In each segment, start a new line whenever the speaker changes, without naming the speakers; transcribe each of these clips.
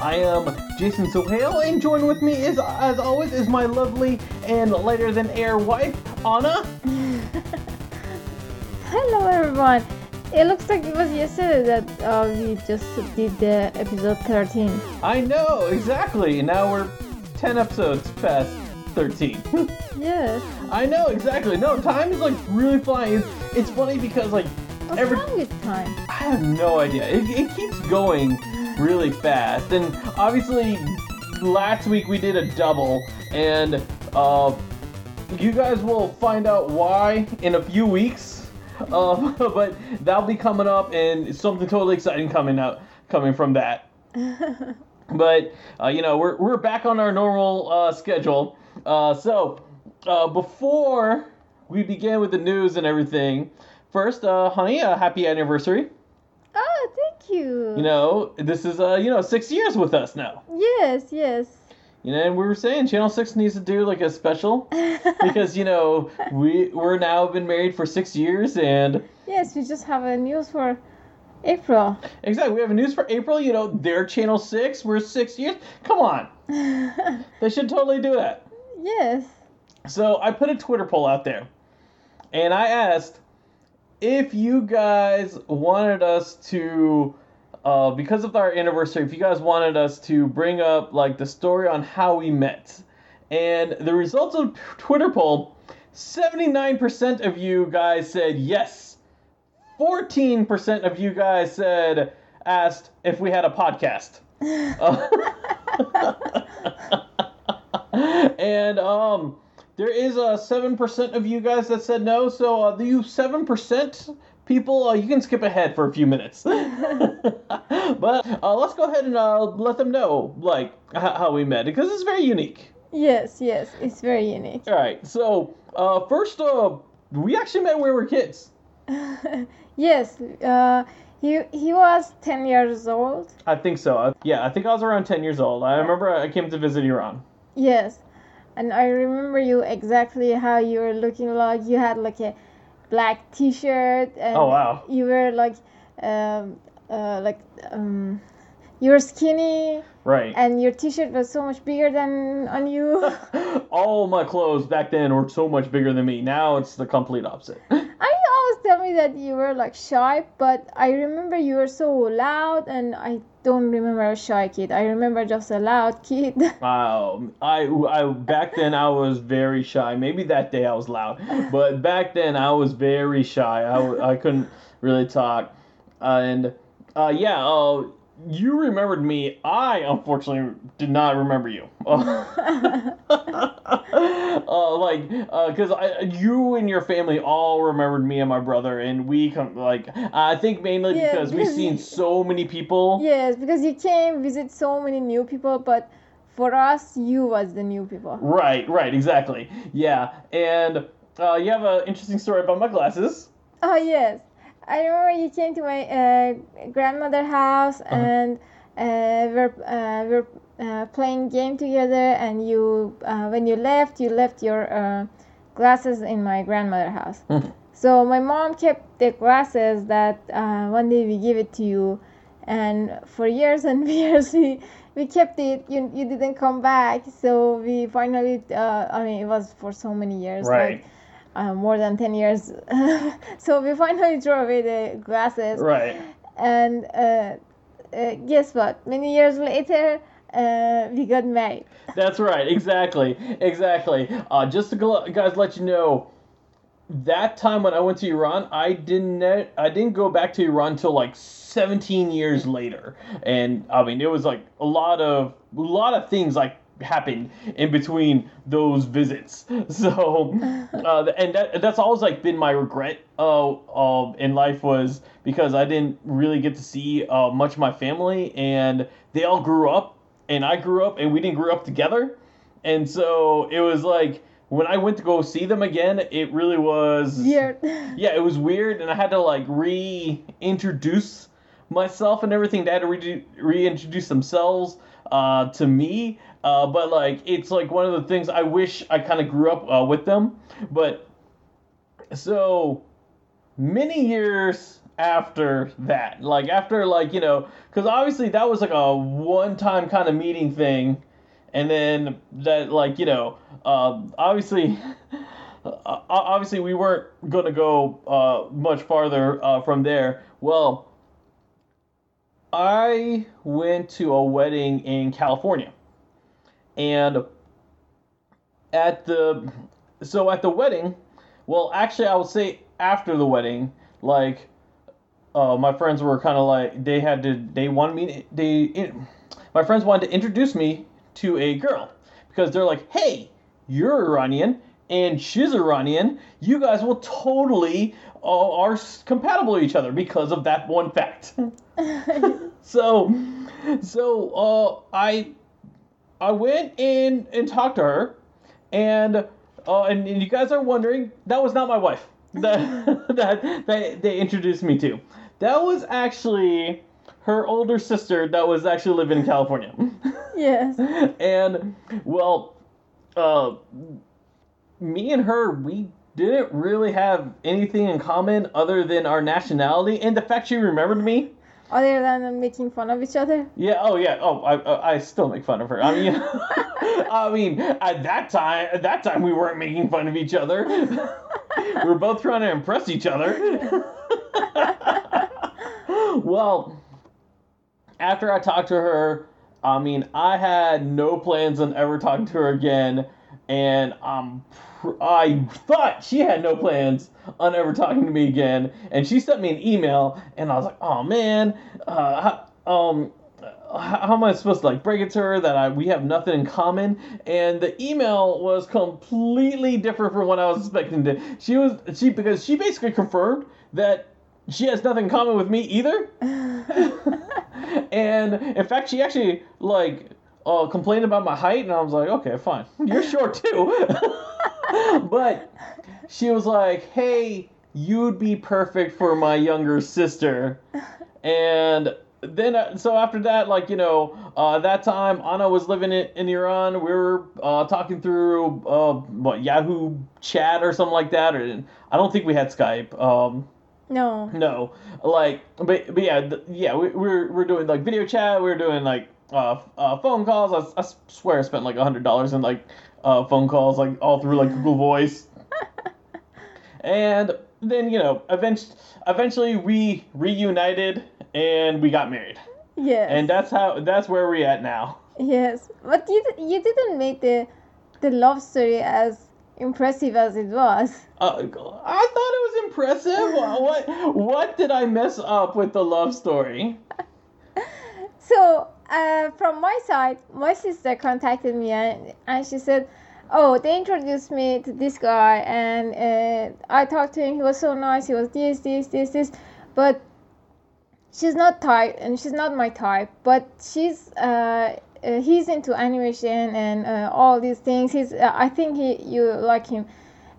I am Jason Sohail, and join with me is, as always, is my lovely and lighter than air wife, Anna.
Hello, everyone. It looks like it was yesterday that uh, we just did the episode 13.
I know, exactly. Now we're 10 episodes past 13.
yes.
I know, exactly. No, time is like really flying. It's, it's funny because, like,
What's
every.
wrong with time?
I have no idea. It, it keeps going really fast. And obviously, last week we did a double, and uh, you guys will find out why in a few weeks. Uh, but that'll be coming up, and something totally exciting coming out coming from that. but uh, you know, we're we're back on our normal uh, schedule. Uh, so uh, before we begin with the news and everything, first, uh, honey, a happy anniversary.
You.
You know, this is uh, you know, six years with us now.
Yes, yes.
You know, and we were saying Channel Six needs to do like a special because you know we we're now been married for six years and
yes, we just have a news for April.
exactly we have a news for April. You know, their Channel Six, we're six years. Come on, they should totally do that.
yes.
So I put a Twitter poll out there, and I asked if you guys wanted us to, uh, because of our anniversary, if you guys wanted us to bring up like the story on how we met, and the results of Twitter poll, seventy nine percent of you guys said yes, fourteen percent of you guys said asked if we had a podcast. and um there is a seven percent of you guys that said no. So uh, the you seven percent people, uh, you can skip ahead for a few minutes. but uh, let's go ahead and uh, let them know like h- how we met because it's very unique.
Yes, yes. It's very unique.
All right. So uh, first, uh, we actually met when we were kids.
yes. Uh, he he was ten years old.
I think so. Uh, yeah, I think I was around ten years old. I remember I came to visit Iran.
Yes, and I remember you exactly how you were looking like. You had like a black T-shirt, and
Oh, wow.
you were like, um, uh, like um, you were skinny,
Right.
and your T-shirt was so much bigger than on you.
All my clothes back then were so much bigger than me. Now it's the complete opposite.
I tell me that you were like shy, but I remember you were so loud, and I don't remember a shy kid. I remember just a loud kid.
Wow, I, I back then I was very shy. Maybe that day I was loud, but back then I was very shy. I, I couldn't really talk, and uh, yeah, uh, you remembered me. I unfortunately did not remember you. uh, like, because I you and your family all remembered me and my brother, and we come like I think mainly
Yeah,
because we've seen
you-
so many people.
yes, because you came visit so many new people, but for us, you was the new people.
Right, right, exactly. Yeah, and uh, you have an interesting story about my glasses.
Oh yes, I remember you came to my uh, grandmother house and uh, we're uh, we're uh, playing game together. And you, uh, when you left, you left your uh, glasses in my grandmother house.
Mhm.
So my mom kept the glasses that uh, one day we give it to you, and for years and years we. We kept it. You, you didn't come back, so we finally. Uh, I mean, it was for so many years. like,
Right,
uh, more than 10 years. so we finally threw away the glasses.
right.
And uh, uh, guess what? Many years later, uh, we got married.
That's right, exactly, exactly. Uh, just to go, guys let you know, that time when I went to Iran, I didn't I didn't go back to Iran until like 17 years later, and I mean it was like a lot of a lot of things like happened in between those visits. So, uh, and that, that's always like been my regret uh, uh, in life was because I didn't really get to see uh, much of my family, and they all grew up and I grew up, and we didn't grow up together, and so it was like when I went to go see them again, it really was
Weird.
Yeah, it was weird, and I had to like reintroduce myself and everything. They had to re- reintroduce themselves uh, to me. Uh, but like, it's like one of the things I wish I kind of grew up uh, with them. But so many years after that, like after like you know, because obviously that was like a one-time kind of meeting thing, and then that like you know, uh, obviously. Obviously, we weren't to go uh, much farther uh, from there. Well, I went to a wedding in California. And at the so at the wedding, well, actually I would say after the wedding, like uh, my friends were kind of like they had to they wanted me they my friends wanted to introduce me to a girl because they're like, "Hey, you're Iranian and she's Iranian. You guys will totally uh, are compatible with each other because of that one fact." so so uh, I I went in and talked to her, and uh, and, and you guys are wondering that was not my wife that that that they introduced me to. That was actually her older sister that was actually living in California.
yes.
and well, uh, me and her we didn't really have anything in common other than our nationality and the fact she remembered me.
Other than making fun of each other.
Yeah. Oh, yeah. Oh, I, I still make fun of her. I mean, I mean, at that time, at that time, we weren't making fun of each other. we were both trying to impress each other. well, after I talked to her, I mean, I had no plans on ever talking to her again, and um, I thought she had no plans on ever talking to me again, and she sent me an email, and I was like, oh man, uh, um, how am I supposed to like break it to her that I we have nothing in common? And the email was completely different from what I was expecting to. She was she because she basically confirmed that she has nothing in common with me either. and in fact, she actually like uh, complained about my height, and I was like, okay, fine, you're short too. but she was like, hey, you'd be perfect for my younger sister, and then uh, so after that like you know uh, that time anna was living in, in iran. We were uh, talking through uh, what yahoo chat or something like that or i don't think we had skype um,
no.
no. Like but, but yeah th- yeah we, we're, we're doing like video chat. We are doing like uh, uh, phone calls. I, I swear i spent like a hundred dollars in like uh, phone calls like all through like google voice and then you know eventually eventually we reunited and we got married.
Yes.
And that's how that's where we're at now.
Yes, but you you didn't make the the love story as impressive as it was.
Uh, I thought it was impressive. what what did I mess up with the love story?
So uh, from my side, my sister contacted me and, and she said, "Oh, they introduced me to this guy, and uh, I talked to him. He was so nice. He was this, this, this, this, but." she's not type and she's not my type but she's uh, uh, he's into animation and uh, all these things he's uh, i think he you like him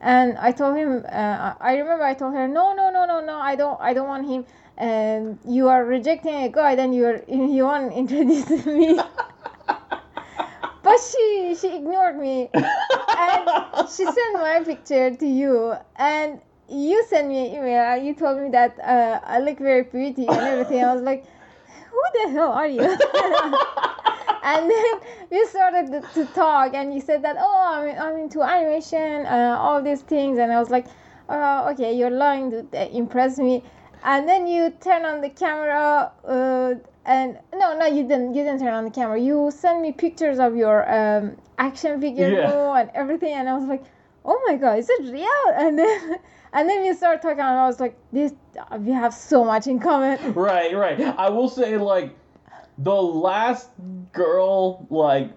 and i told him uh, i remember i told her no no no no no i don't i don't want him and you are rejecting a guy then you're you want to introduce me but she she ignored me and she sent my picture to you and you sent me an email. and You told me that uh, I look very pretty and everything. I was like, who the hell are you? and then we started to talk, and you said that, oh, I'm, I'm into animation, uh, all these things. And I was like, oh, okay, you're lying to impress me. And then you turn on the camera, uh, and no, no, you didn't. You didn't turn on the camera. You sent me pictures of your um, action figure
yeah.
and everything, and I was like, oh my god, is it real? And then and then we started talking, and I was like, this we have so much in common.
Right, right. I will say like the last girl like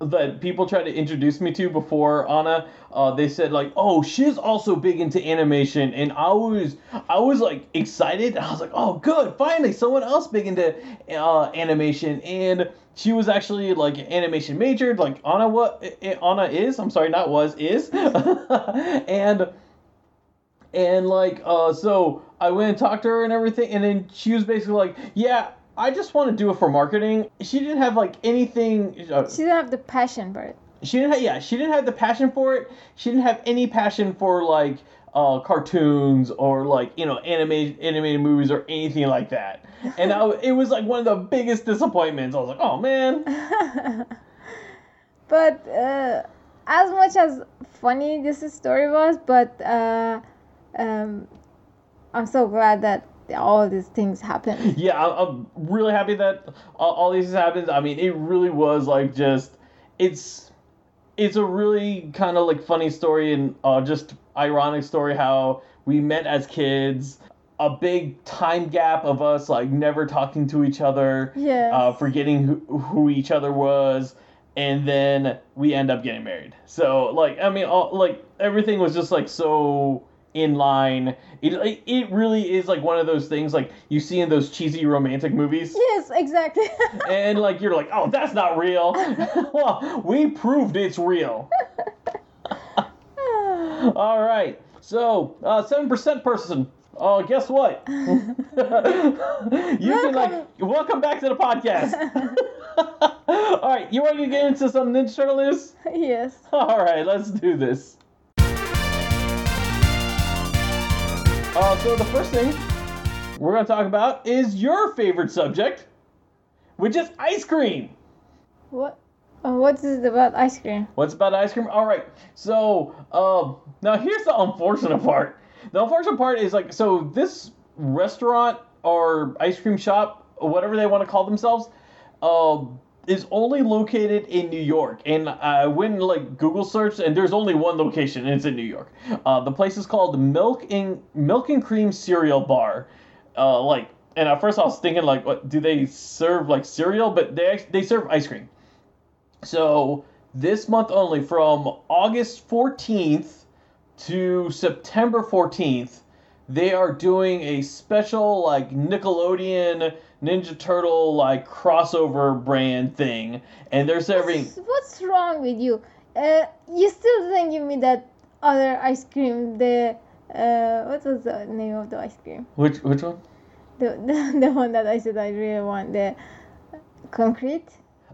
that people tried to introduce me to before Anna, uh, they said like, "Oh, she's also big into animation," and I was, I was like excited. I was like, "Oh, good, finally someone else big into uh, animation." And she was actually like animation majored, like Anna what Anna is. I'm sorry, not was is, and and like uh, so I went and talked to her and everything, and then she was basically like, "Yeah." I just want to do it for marketing. She didn't have like anything. Uh,
She didn't have the passion for it.
She didn't have yeah she didn't have the passion for it. She didn't have any passion for like uh, cartoons or like you know animated animated movies or anything like that. And I, it was like one of the biggest disappointments. I was like oh man.
But uh, as much as funny this story was, but uh, um, I'm so glad that all these things happened.
yeah i'm really happy that all, all these happened. I mean it really was like just it's it's a really kind of like funny story and uh, just ironic story how we met as kids a big time gap of us like never talking to each other
Yes.
uh, forgetting who, who each other was and then we end up getting married so like i mean all, like everything was just like so in line it, it, really is like one of those things like you see in those cheesy romantic movies
Yes, exactly.
and like you're like oh that's not real well we proved it's real all right so uh, 7% person Oh, guess what? you can like welcome back to the podcast. All right, you ready to get into some Ninja Turtle news?
yes.
All right, let's do this. Uh, so the first thing we're going to talk about is your favorite subject, which is ice cream.
What? Uh, what is it about ice cream?
What's about ice cream? All right. So, um, now here's the unfortunate part. The unfortunate part is like, so this restaurant or ice cream shop, or whatever they want to call themselves, um, is only located in New York. And I went like Google search, and there's only one location, and it's in New York. Uh, the place is called Milk and Milk and Cream Cereal Bar. Uh, like, and at first I was thinking like, what do they serve like cereal? But they they serve ice cream. So this month only, from August 14th to September 14th, they are doing a special like Nickelodeon Ninja Turtle like crossover brand thing, and they're serving.
What's, what's wrong with you? Uh, you still didn't give me that other ice cream. The uh, what was the name of the ice cream?
Which which one?
The the, the one that I said I really want. The concrete.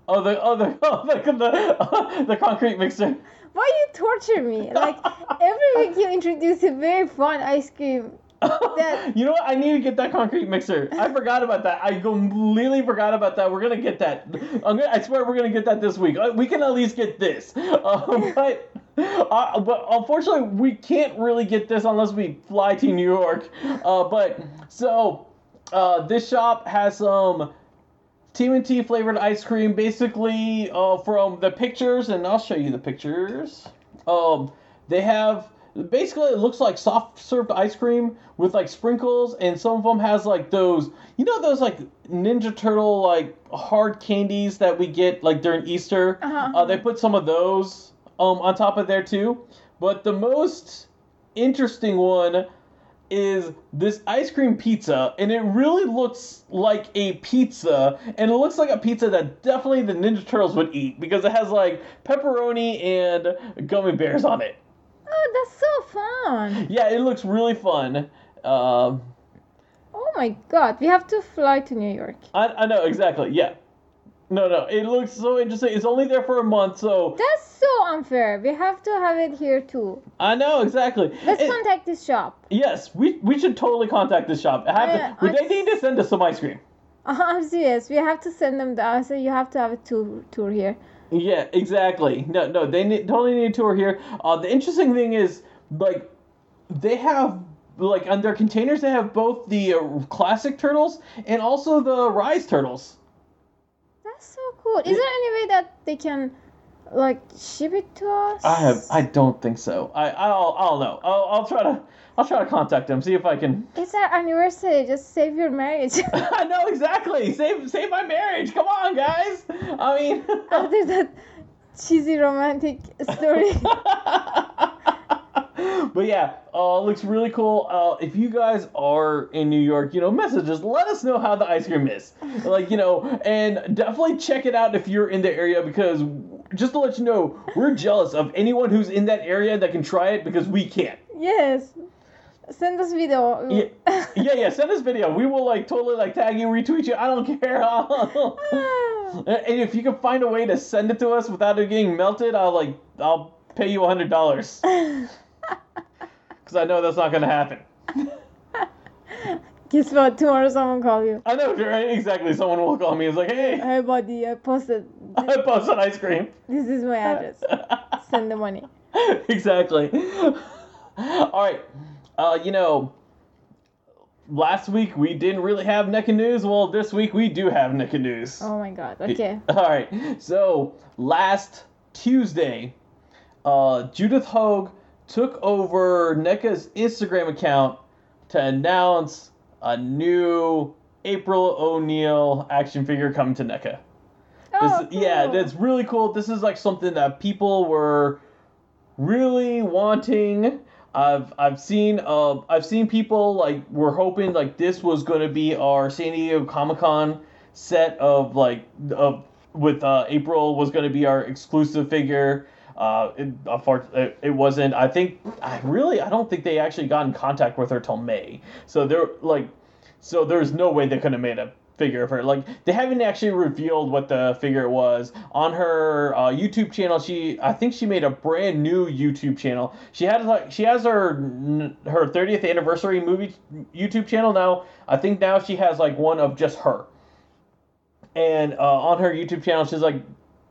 Oh the oh the oh, the the, the concrete mixer.
Why you torture me? Like every week you introduce a very fun ice cream. That-
you know what? I need to get that concrete mixer. I forgot about that. I completely forgot about that. We're gonna get that. I'm gonna, I swear we're gonna get that this week. Uh, We can at least get this. Uh, but uh, but unfortunately, we can't really get this unless we fly to New York. Uh, but so uh, this shop has some. TMNT flavored ice cream, basically uh, from the pictures, and I'll show you the pictures. Um, they have basically it looks like soft served ice cream with like sprinkles, and some of them has like those, you know, those like Ninja Turtle like hard candies that we get like during Easter.
Uh-huh.
Uh, they put some of those um on top of there too. But the most interesting one is this ice cream pizza, and it really looks like a pizza, and it looks like a pizza that definitely the Ninja Turtles would eat because it has like pepperoni and gummy bears on it.
Oh, that's so fun!
Yeah, it looks really fun. Um,
Oh my God, we have to fly to New York.
I, I know exactly. Yeah. No, no, it looks so interesting. It's only there for a month, so
That's so unfair. We have to have it here too.
I know exactly.
Let's
It-
contact this shop.
yes, we we should totally contact this shop. Have
Yeah,
we, they
I-
need to send us some ice cream.
I'm serious. We have to send them the. So you have to have a tour tour here.
Yeah, exactly. No, no, they need, totally need a tour here. Uh, the interesting thing is, like, they have like on their containers they have both the uh, classic turtles and also the rise turtles.
That's so cool. Is there any way that they can, like, ship it to us?
I have, I don't think so. I, I'll, I'll know. I'll, I'll try to, I'll try to contact him. see if I can.
It's our anniversary. Just save your marriage.
I know exactly. Save, save my marriage. Come on, guys. I mean,
After that, cheesy romantic story.
but yeah, uh, looks really cool. Uh, if you guys are in New York, you know, message us. Let us know how the ice cream is. Like, you know, and definitely check it out if you're in the area because just to let you know, we're jealous of anyone who's in that area that can try it because we can't.
yes. Send us video.
Yeah, yeah, yeah. Send us video. We will like totally like tag you, retweet you. I don't care.
Ah.
and if you can find a way to send it to us without it getting melted, I'll like I'll pay you a hundred dollars. Because I know that's not gonna happen.
Guess what? Tomorrow someone call you.
I know, right? Exactly. Someone will call me. It's like, hey,
Hey buddy, I posted.
I posted ice cream.
This is my address. Send the money.
exactly. All right. Uh, you know, last week we didn't really have NECA news. Well, this week we do have NECA news.
Oh my god. Okay.
All right. So last Tuesday, uh, Judith Hoag took over NECA's Instagram account to announce a new April O'Neil action figure coming to NECA. This,
Oh,
Yeah, that's really cool. This is like something that people were really wanting. I've I've seen uh I've seen people like were hoping like this was going to be our San Diego Comic Con set of like of with uh, April was going to be our exclusive figure. Uh, it, it, it wasn't. I think I really I don't think they actually got in contact with her till May. So they're like, so there's no way they could have made a figure of her. Like they haven't actually revealed what the figure was on her uh, YouTube channel. She I think she made a brand new YouTube channel. She had like she has her her 30th anniversary movie YouTube channel now. I think now she has like one of just her. And uh, on her YouTube channel, she's like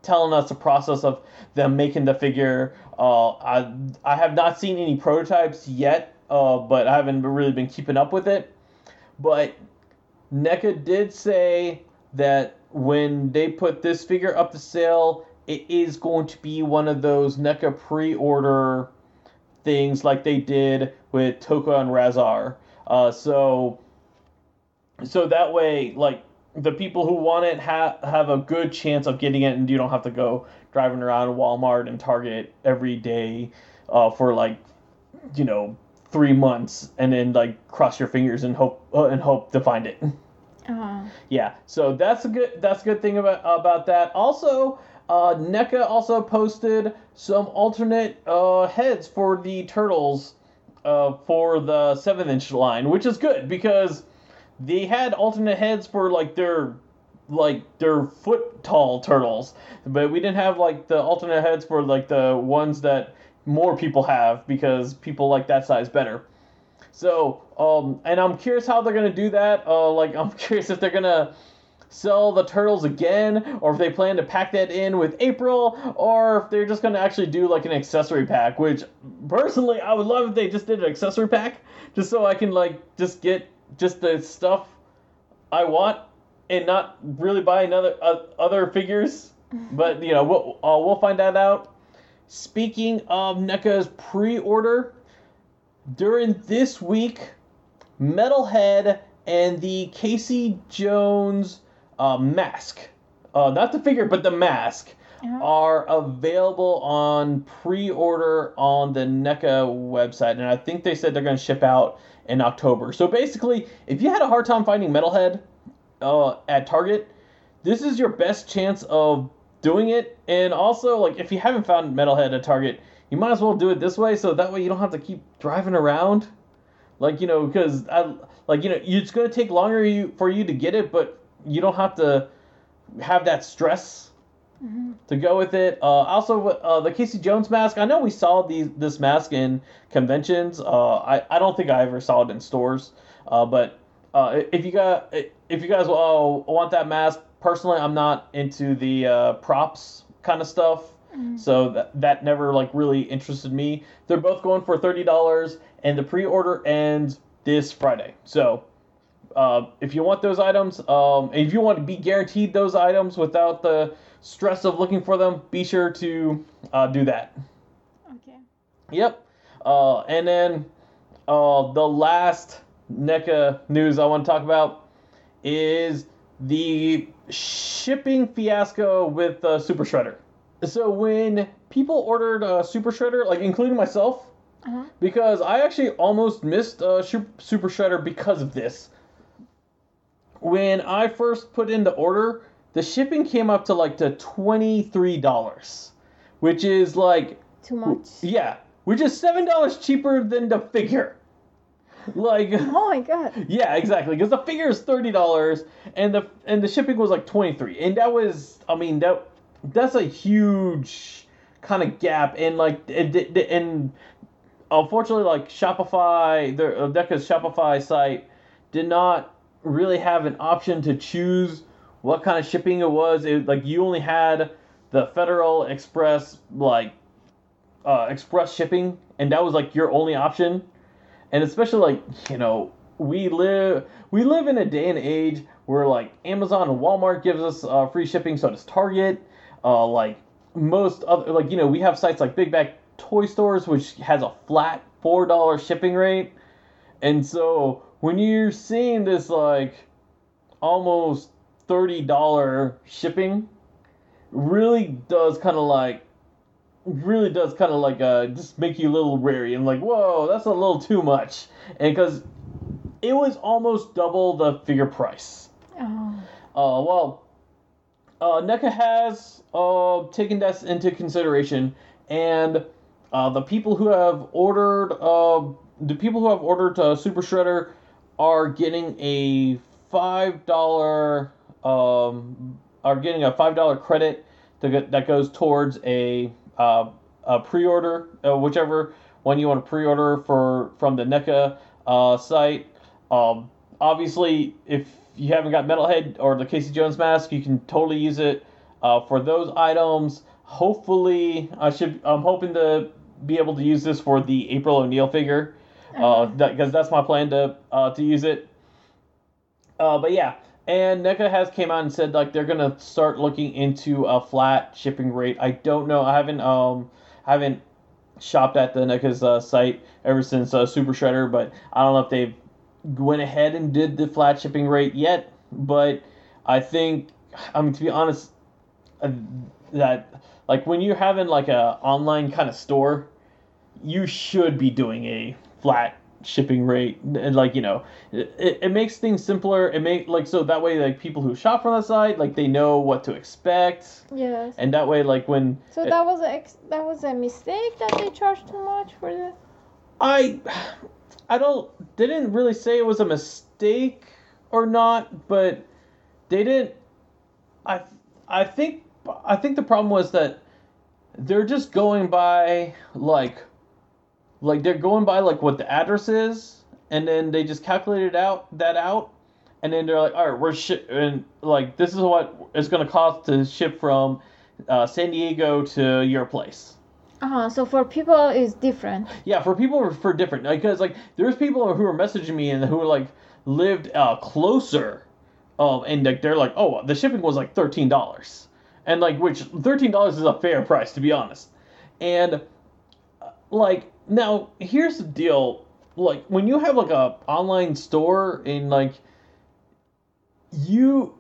telling us the process of them making the figure. Uh, I I have not seen any prototypes yet, uh, but I haven't really been keeping up with it. But NECA did say that when they put this figure up to sale, it is going to be one of those NECA pre-order things like they did with Tokka and Rahzar. Uh, so, so that way, like the people who want it have have a good chance of getting it, and you don't have to go driving around Walmart and Target every day uh, for like, you know, three months, and then like cross your fingers and hope uh, and hope to find it.
Uh,
Yeah, so that's a good that's a good thing about about that. Also, uh, NECA also posted some alternate uh, heads for the turtles uh, for the seven inch line, which is good because they had alternate heads for like their like their foot tall turtles, but we didn't have like the alternate heads for like the ones that more people have because people like that size better. So, um, and I'm curious how they're gonna do that. Uh, like, I'm curious if they're gonna sell the turtles again, or if they plan to pack that in with April, or if they're just gonna actually do like an accessory pack. Which, personally, I would love if they just did an accessory pack, just so I can like just get just the stuff I want and not really buy another uh, other figures. But you know, we'll uh, we'll find that out. Speaking of NECA's pre-order, during this week, Metalhead and the Casey Jones uh, mask, uh, not the figure, but the mask,
Yeah.
are available on pre-order on the NECA website, and I think they said they're going to ship out in October. So basically, if you had a hard time finding Metalhead uh, at Target, this is your best chance of doing it. And also, like, if you haven't found Metalhead at Target, you might as well do it this way, so that way you don't have to keep driving around. Like, you know, because I like, you know, it's gonna take longer you for you to get it, but you don't have to have that stress to go with it. Uh, also, uh, the Casey Jones mask. I know we saw these this mask in conventions. Uh, I I don't think I ever saw it in stores. Uh, but uh, if you got if you guys uh, want that mask, personally, I'm not into the uh, props kind of stuff. So that, that never like really interested me. They're both going for thirty dollars, and the pre-order ends this Friday. So uh, if you want those items, um, if you want to be guaranteed those items without the stress of looking for them, be sure to uh, do that.
Okay.
Yep. Uh, and then uh, the last NECA news I want to talk about is the shipping fiasco with uh, Super Shredder. so when people ordered uh, Super Shredder, like including myself,
Uh-huh.
because I actually almost missed uh, Super Shredder because of this. When I first put in the order, the shipping came up to like to twenty three dollars, which is like
Too much.
yeah, which is seven dollars cheaper than the figure. Like
Oh my god.
yeah, exactly. Because the figure is thirty dollars, and the and the shipping was like twenty three, and that was, I mean, that that's a huge kind of gap, and like, and, and unfortunately, like Shopify, the uh, NECA's Shopify site did not really have an option to choose what kind of shipping it was. It like you only had the Federal Express like uh, express shipping, and that was like your only option and especially like you know we live we live in a day and age where like Amazon and Walmart gives us uh, free shipping, so does Target. Uh, like most other like you know we have sites like Big Bad Toy Stores, which has a flat four dollar shipping rate, and so when you're seeing this like almost thirty dollar shipping, really does kind of like really does kind of like uh just make you a little wary and like whoa that's a little too much and because it was almost double the figure price
Oh.
uh well uh NECA has uh taken that into consideration and uh the people who have ordered uh the people who have ordered uh, super shredder are getting a five dollar um are getting a five dollar credit to get, that goes towards a uh, a pre-order, uh, whichever one you want to pre-order for from the NECA uh, site. Um, obviously, if you haven't got Metalhead or the Casey Jones mask, you can totally use it uh, for those items. Hopefully, I should. I'm hoping to be able to use this for the April O'Neil figure, because uh, that, that's my plan to uh, to use it. Uh, but yeah, and NECA has came out and said like they're gonna start looking into a flat shipping rate. I don't know. I haven't um haven't shopped at the NECA's uh, site ever since uh, Super Shredder, but I don't know if they've went ahead and did the flat shipping rate yet. But I think I mean to be honest, uh, that like when you're having like a online kind of store, you should be doing a flat shipping rate and like you know it, it makes things simpler it make like so that way like people who shop from the site like they know what to expect
Yes.
and that way like when
So that was a ex- that was a mistake that they charged too much for the.
i i don't they didn't really say it was a mistake or not but they didn't i i think i think the problem was that they're just going by like like they're going by like what the address is and then they just calculated out that out and then they're like all right we're ship and like this is what it's going to cost to ship from uh, san diego to your place
Uh huh. So for people it's different.
yeah for people for different because like there's people who are messaging me and who like lived uh, closer um, and like they're like oh the shipping was like $13 and like which $13 is a fair price to be honest and uh, like now here's the deal. Like when you have like a online store and like you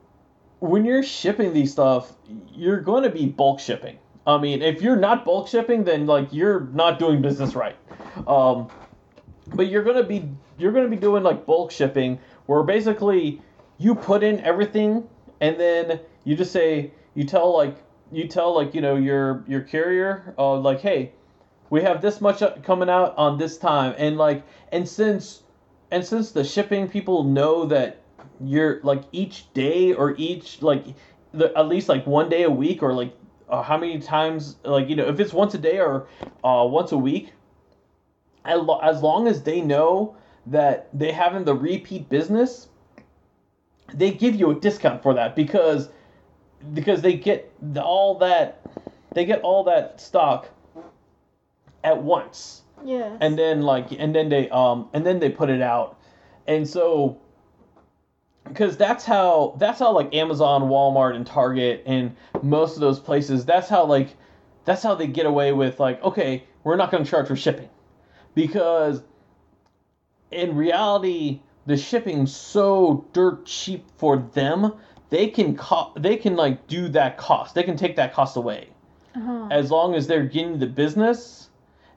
when you're shipping these stuff you're going to be bulk shipping. I mean if you're not bulk shipping then like you're not doing business right. Um but you're going to be you're to be doing like bulk shipping where basically you put in everything and then you just say you tell like you tell like you know your your carrier uh like hey we have this much coming out on this time. And like and since and since the shipping people know that you're like each day or each like the, at least like one day a week or like uh, how many times like you know if it's once a day or uh, once a week as long as they know that they having the repeat business they give you a discount for that because because they get all that they get all that stock at once
Yeah.
and then like and then they um and then they put it out and so because that's how that's how like amazon walmart and target and most of those places that's how like that's how they get away with like okay we're not going to charge for shipping because in reality the shipping's so dirt cheap for them they can co- they can like do that cost they can take that cost away
Uh-huh.
as long as they're getting the business.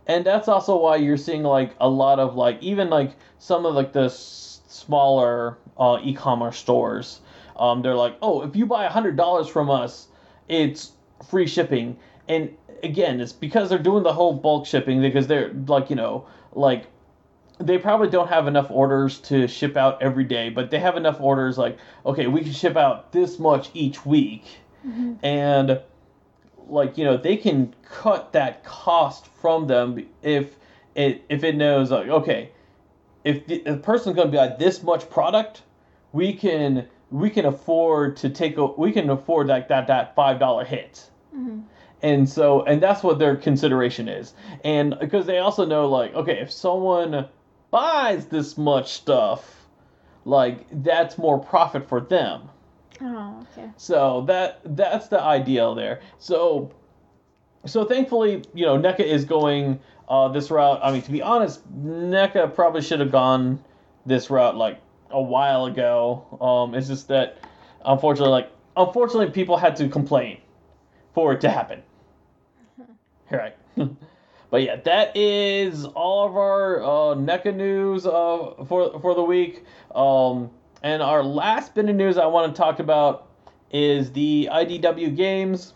And that's also why you're seeing like a lot of like even like some of like the s- smaller uh, e-commerce stores. Um, they're like, oh, if you buy a hundred dollars from us, it's free shipping. And again, it's because they're doing the whole bulk shipping because they're like you know like they probably don't have enough orders to ship out every day, but they have enough orders like okay, we can ship out this much each week, and like you know they can cut that cost from them if it if it knows like okay if the, if the person's going to buy this much product we can we can afford to take a we can afford like that that five dollar hit. Mm-hmm. And so and that's what their consideration is. And because they also know like okay if someone buys this much stuff like that's more profit for them
Oh, okay.
so that that's the ideal there. So so thankfully, you know, NECA is going uh, this route. I mean, to be honest, NECA probably should have gone this route like a while ago. Um, it's just that unfortunately, like unfortunately, people had to complain for it to happen. Right. but yeah, that is all of our uh, NECA news uh, for for the week. Um, and our last bit of news I want to talk about is the IDW games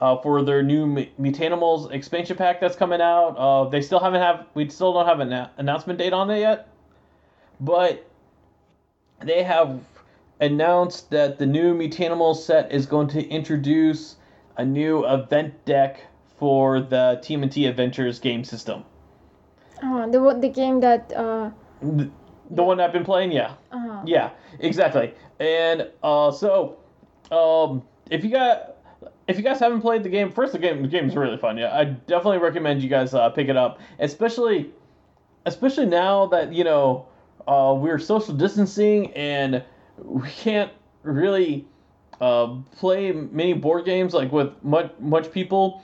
uh, for their new Mu- Mutanimals expansion pack that's coming out. Uh, they still haven't have we still don't have an announcement date on it yet, but they have announced that the new Mutanimals set is going to introduce a new event deck for the TMNT Adventures game system.
Oh, the the game that uh
The, one I've been playing, yeah.
uh
Yeah, exactly. And uh, so, um, if you got, if you guys haven't played the game, first the game, the game is really fun. Yeah, I definitely recommend you guys uh, pick it up, especially, especially now that you know uh, we're social distancing and we can't really uh, play many board games like with much much people.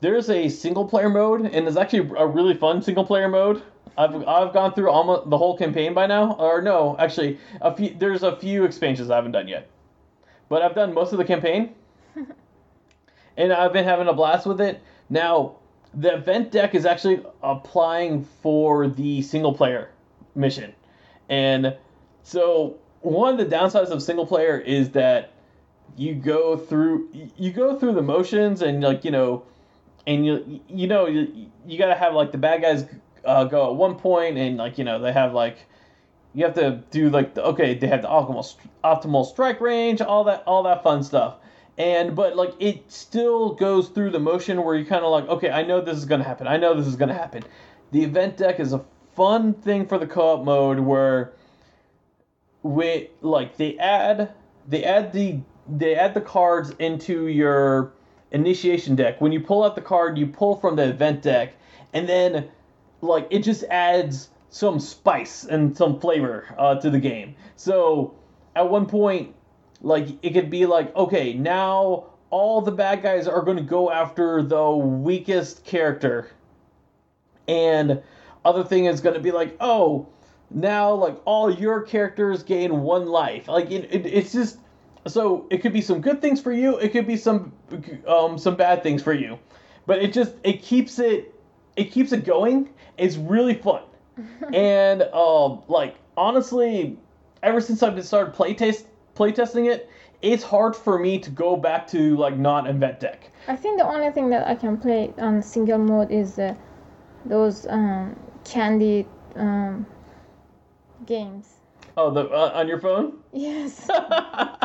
There's a single player mode, and it's actually a really fun single player mode. I've I've gone through almost the whole campaign by now, or no, actually, a few. There's a few expansions I haven't done yet, but I've done most of the campaign, and I've been having a blast with it. Now, the event deck is actually applying for the single player mission, and so one of the downsides of single player is that you go through you go through the motions and like you know and you you know you, you got to have like the bad guys uh, go at one point and like you know they have like you have to do like the, okay they have the optimal optimal strike range all that all that fun stuff. And but like it still goes through the motion where you kind of like okay I know this is gonna happen. I know this is gonna happen. The event deck is a fun thing for the co-op mode where we like they add they add the they add the cards into your initiation deck. When you pull out the card, you pull from the event deck, and then like it just adds some spice and some flavor uh, to the game. So at one point, like it could be like, okay, now all the bad guys are going to go after the weakest character, and other thing is going to be like, oh, now like all your characters gain one life. Like it, it, it's just so it could be some good things for you. It could be some um some bad things for you, but it just it keeps it it keeps it going. It's really fun, and um like honestly, ever since I've started playtest playtesting it, it's hard for me to go back to like not invent deck.
I think the only thing that I can play on single mode is uh, those um, candy um, games.
Oh, the uh, on your phone.
Yes.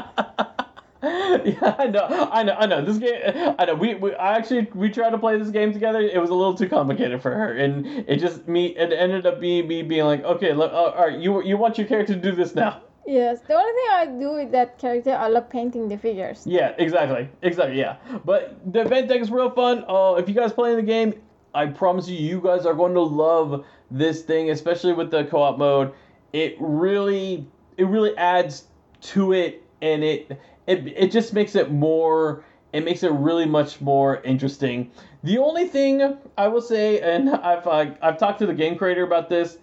yeah, I know, I know, I know. This game, I know. We, we, I actually, we tried to play this game together. It was a little too complicated for her, and it just me. It ended up being me being like, okay, look, uh, all right, you, you want your character to do this now.
yes. The only thing I do with that character, I love painting the figures.
Yeah, exactly, exactly, yeah. But the event deck is real fun. Uh, if you guys playing the game, I promise you, you guys are going to love this thing, especially with the co-op mode. It really, it really adds to it, and it, it, it just makes it more. It makes it really much more interesting. The only thing I will say, and I've uh, I've talked to the game creator about this.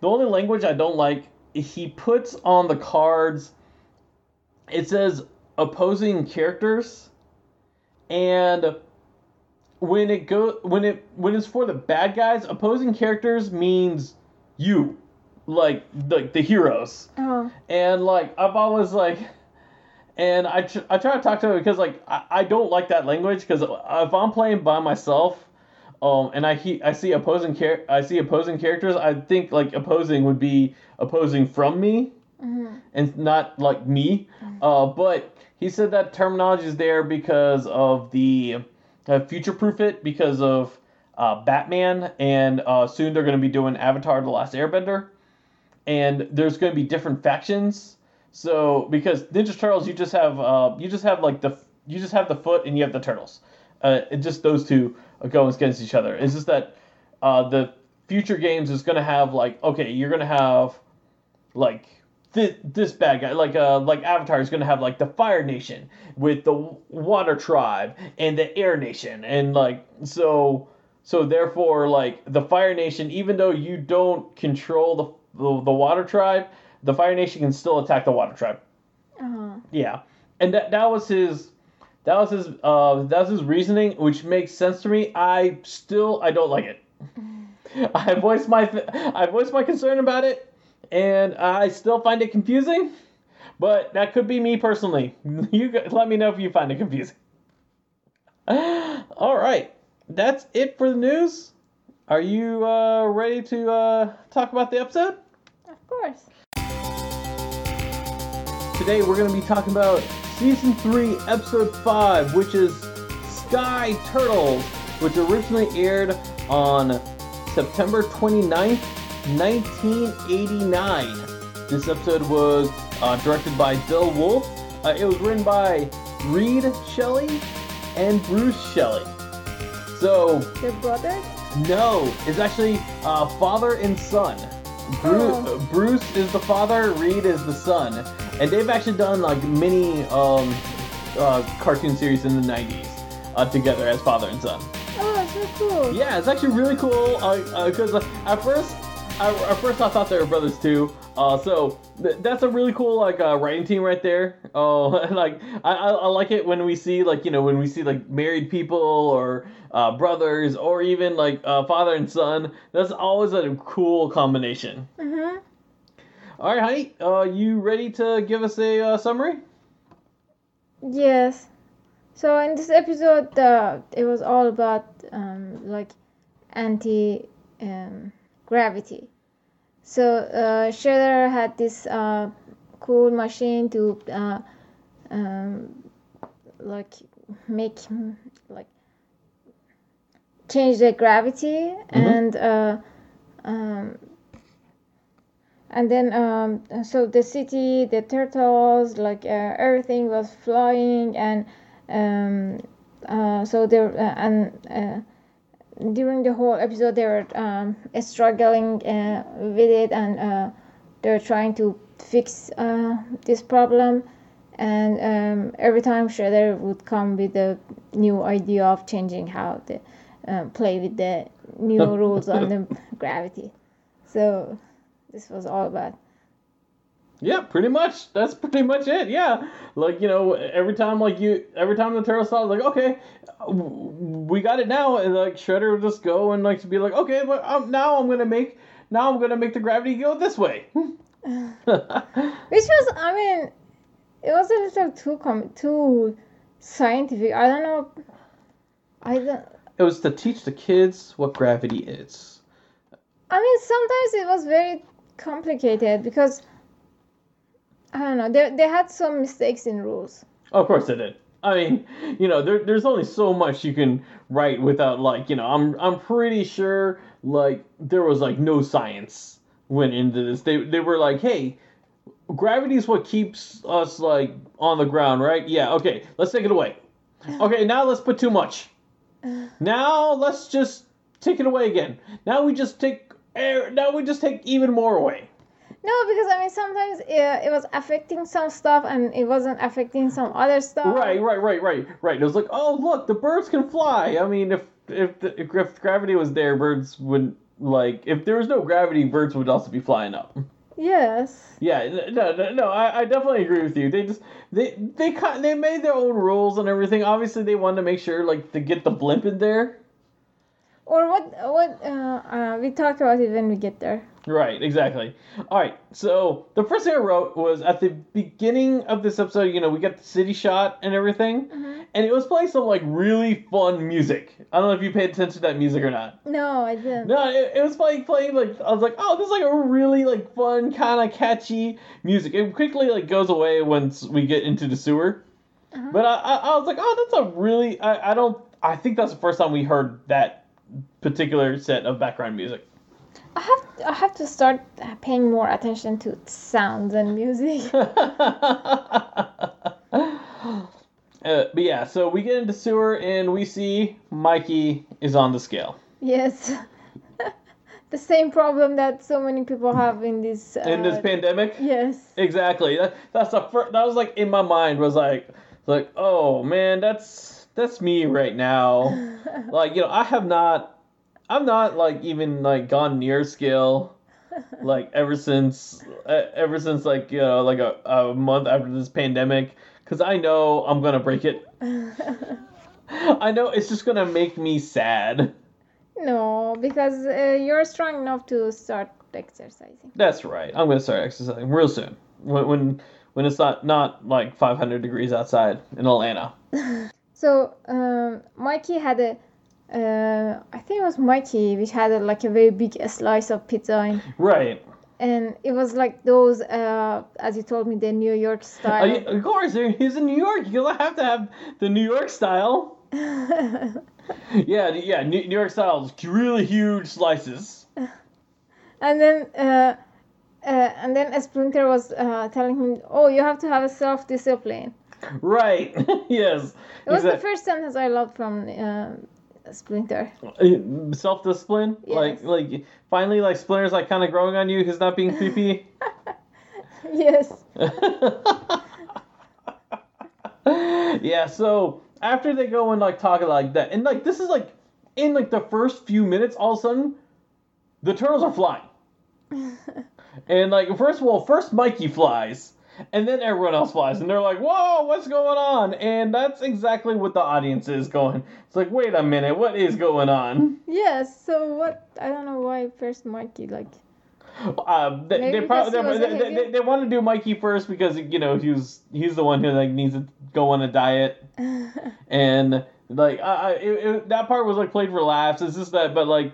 The only language I don't like, he puts on the cards. It says opposing characters, and when it go when it when it's for the bad guys, opposing characters means you, like the the heroes.
Oh.
And like I've always like, and I tr- I try to talk to him because like I, I don't like that language because if I'm playing by myself, um, and I he I see opposing char- I see opposing characters, I think like opposing would be opposing from me
Mm-hmm.
and not like me. Uh, but he said that terminology is there because of the uh, future proof it because of uh, Batman, and uh, soon they're going to be doing Avatar: The Last Airbender, and there's going to be different factions. So because Ninja Turtles, you just have uh, you just have like the you just have the foot and you have the turtles. Uh, just those two go against each other. It's just that uh, the future games is going to have like okay, you're going to have like this, this bad guy like uh like avatar is gonna have like the fire nation with the water tribe and the air nation and like so so therefore like the fire nation even though you don't control the the, the water tribe the fire nation can still attack the water tribe
Uh-huh.
yeah and that that was his that was his uh that was his reasoning which makes sense to me i still i don't like it i voiced my i voiced my concern about it and I still find it confusing, but that could be me personally. You let me know if you find it confusing. All right, that's it for the news. Are you uh, ready to uh, talk about the episode?
Of course.
Today we're going to be talking about season 3, episode 5, which is Sky Turtles, which originally aired on September 29th, 1989. This episode was uh, directed by Bill Wolf. Uh, it was written by Reed Shelly and Bruce Shelly. So,
The brothers?
no, it's actually uh, father and son. Bruce,
Oh.
Bruce is the father, Reed is the son, and they've actually done like many um, uh, cartoon series in the '90s uh, together as father and son.
Oh, so cool.
Yeah, it's actually really cool because uh, at first, I, at first I thought they were brothers too. Uh, so th- that's a really cool like uh, writing team right there. Oh, like I, I, I like it when we see like you know when we see like married people or uh, brothers or even like uh, father and son. That's always a cool combination.
Mm-hmm.
All right, honey, uh, you ready to give us a uh, summary?
Yes. So in this episode, uh, it was all about um, like anti um, gravity. So uh, had this uh, cool machine to uh, um, like make like change the gravity and uh, um, and then um, so the city the turtles like uh, everything was flying and um, uh, so there uh, and uh, during the whole episode they were um, struggling uh, with it and uh, they were trying to fix uh, this problem. And um, every time Shredder would come with a new idea of changing how they uh, play with the new rules on the gravity. So this was all about
Yeah, pretty much. That's pretty much it. Yeah, like you know, every time like you, every time the turtle saw, like okay, we got it now, and like Shredder would just go and like to be like, okay, but um, now I'm gonna make, now I'm gonna make the gravity go this way.
which was i mean it was a little too com- too scientific i don't know i don't
it was to teach the kids what gravity is.
i mean sometimes it was very complicated because i don't know they, they had some mistakes in rules
of course they did. I mean, you know, there, there's only so much you can write without like, you know, I'm I'm pretty sure like there was like no science went into this. They they were like, hey, gravity is what keeps us like on the ground, right? Yeah, okay, let's take it away. Okay, now let's put too much. Now let's just take it away again. Now we just take air. Now we just take even more away.
No because i mean sometimes it, it was affecting some stuff and it wasn't affecting some other stuff
Right, right, right, right, right. It was like, oh look, the birds can fly. I mean, if if the, if gravity was there, birds would like. If there was no gravity, birds would also be flying up.
yes
Yeah, no, no, no. I, I definitely agree with you. They just they they kind they made their own rules and everything. Obviously, they wanted to make sure like to get the blimp in there.
Or what? What? Uh, uh, we talk about it when we get there.
Right, exactly. All right, so the first thing I wrote was at the beginning of this episode, you know, we got the city shot and everything,
Mhm.
and it was playing some like really fun music. I don't know if you paid attention to that music or not.
No, I didn't.
No, it, it was playing, playing like I was like, oh, this is like a really like fun kind of catchy music. It quickly like goes away once we get into the sewer,
Uh-huh.
but I, I, I was like, oh, that's a really I, I don't I think that's the first time we heard that particular set of background music.
I have I have to start paying more attention to sounds and music.
uh, but yeah, so we get into sewer and we see Mikey is on the scale.
yes. the same problem that so many people have in this. Uh,
In this pandemic?
Yes.
Exactly. That, that's the first, that was like in my mind was like like oh man, that's that's me right now. like, you know, I have not I'm not like even like gone near scale like ever since ever since like you know like a, a month after this pandemic because I know I'm gonna break it. I know it's just gonna make me sad.
no, because uh, you're strong enough to start exercising.
That's right. I'm gonna start exercising real soon when when when it's not not like 500 degrees outside in Atlanta.
So um, Mikey had a. Uh, I think it was Mikey, which had a, like a very big slice of pizza, in,
Right.
and it was like those, uh, as you told me, the New York
Uh,
style.
y- of course, he's in New York. You'll have to have the New York style. Yeah, yeah, New New York style is really huge slices.
and then uh, uh, and then Splinter was uh, telling him, "Oh, you have to have a self-discipline."
Right. yes.
It was the first sentence I loved from uh, Splinter.
Uh, Self discipline. Like like finally like Splinter's like kind of growing on you. He's not being creepy.
yes.
yeah. So after they go and like talk like that, and like this is like in like the first few minutes, all of a sudden, the turtles are flying. And like first of all, first Mikey flies, and then everyone else flies, and they're like, "Whoa, what's going on?" And that's exactly what the audience is going. It's like, wait a minute, what is going on?
Yes. So what? I don't know why first Mikey like.
Uh, they,
Maybe
they probably
because he was
they,
a
they, they, want to do Mikey first because you know he's he's the one who like needs to go on a diet, and like I, I it, it, that part was like played for laughs. It's just that, but like,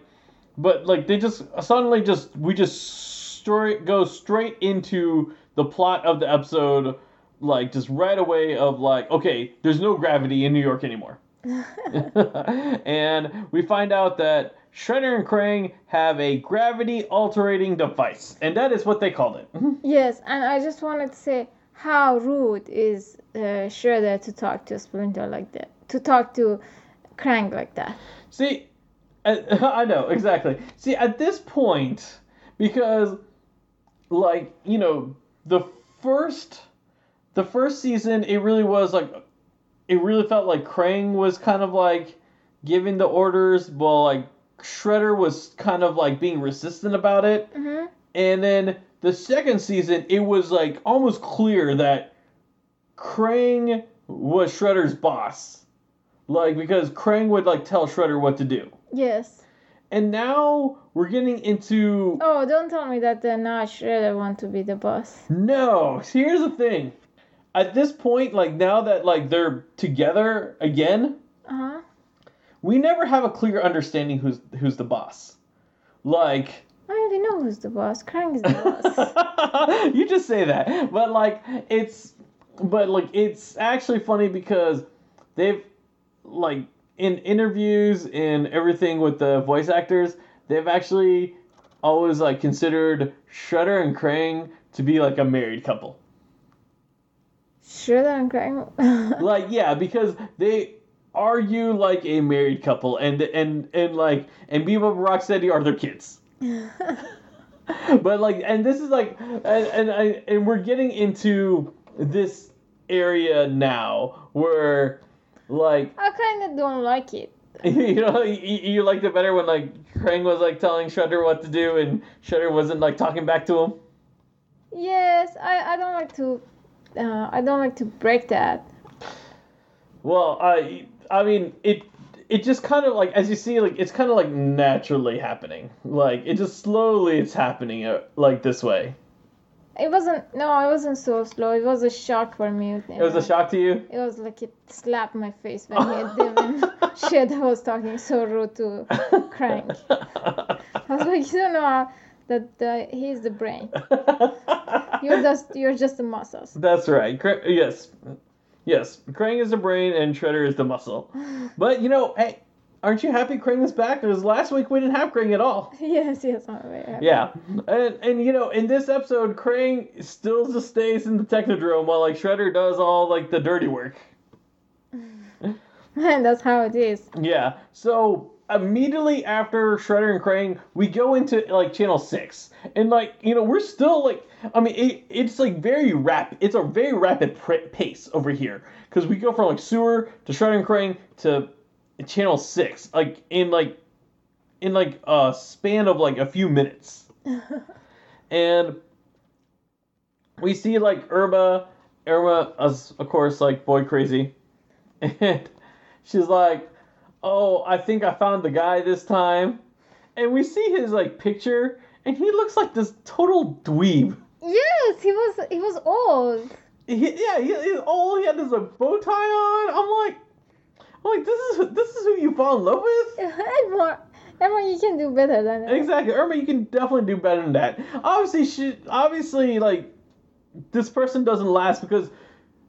but like they just suddenly just we just straight go straight into the plot of the episode, like just right away of like okay, there's no gravity in New York anymore. and we find out that Shredder and Krang have a gravity altering device, and that is what they called it.
yes, and I just wanted to say how rude is uh, Shredder to talk to Splinter like that, to talk to Krang like that.
See, I, I know exactly. See, at this point, because like you know the first, the first season, it really was like, it really felt like Krang was kind of like giving the orders, while like Shredder was kind of like being resistant about it.
hmm
And then the second season, it was like almost clear that Krang was Shredder's boss. Like, because Krang would like tell Shredder what to do.
Yes.
And now we're getting into.
Oh, don't tell me that uh, now Shredder want to be the boss.
No, here's the thing. At this point, like now that like they're together again,
Uh huh.
we never have a clear understanding who's who's the boss. Like
I already know who's the boss. Krang is the boss.
you just say that but like it's but like it's actually funny because they've like in interviews and everything with the voice actors they've actually always like considered shredder and krang to be like a married couple
Shredder and Krang.
like yeah because they argue like a married couple and and and like and Bebop and Rocksteady are their kids but like and this is like and and I and we're getting into this area now where like
I kind of don't like it.
you know you, you liked it better when like Krang was like telling Shredder what to do and Shredder wasn't like talking back to him
Yes, I, I don't like to. Uh, I don't like to break that.
well I I mean it it just kind of like as you see like it's kind of like naturally happening like it just slowly it's happening uh, like this way
It wasn't. No, it wasn't so slow. It was a shock for me.
it was a shock to you
It was like it slapped my face when he shit was talking so rude to Krang. I was like, you don't know that uh, he's the brain. You're just you're just the muscles.
that's right Cra- yes yes krang is the brain and shredder is the muscle but you know hey aren't you happy krang is back because last week we didn't have krang at all
Yes, yes, I'm very happy.
yeah and and you know in this episode krang still just stays in the technodrome while like shredder does all like the dirty work
And that's how it is.
Yeah. So immediately after Shredder and Krang, we go into like channel six, and like you know we're still like I mean it, it's like very rapid. It's a very rapid pr- pace over here because we go from like sewer to Shredder and Krang to channel six, like in like in like a span of like a few minutes, and we see like Irma, Irma as of course like boy crazy, and she's like, "Oh, I think I found the guy this time," and we see his like picture, and he looks like this total dweeb.
Yes, he was he was old.
He, yeah, he, he, all he had is a bow tie on. I'm like, I'm like, this is this is who you fall in love with.
Edmore, Edmore, you can do better than that.
Exactly, Irma, you can definitely do better than that. Obviously, she obviously like this person doesn't last because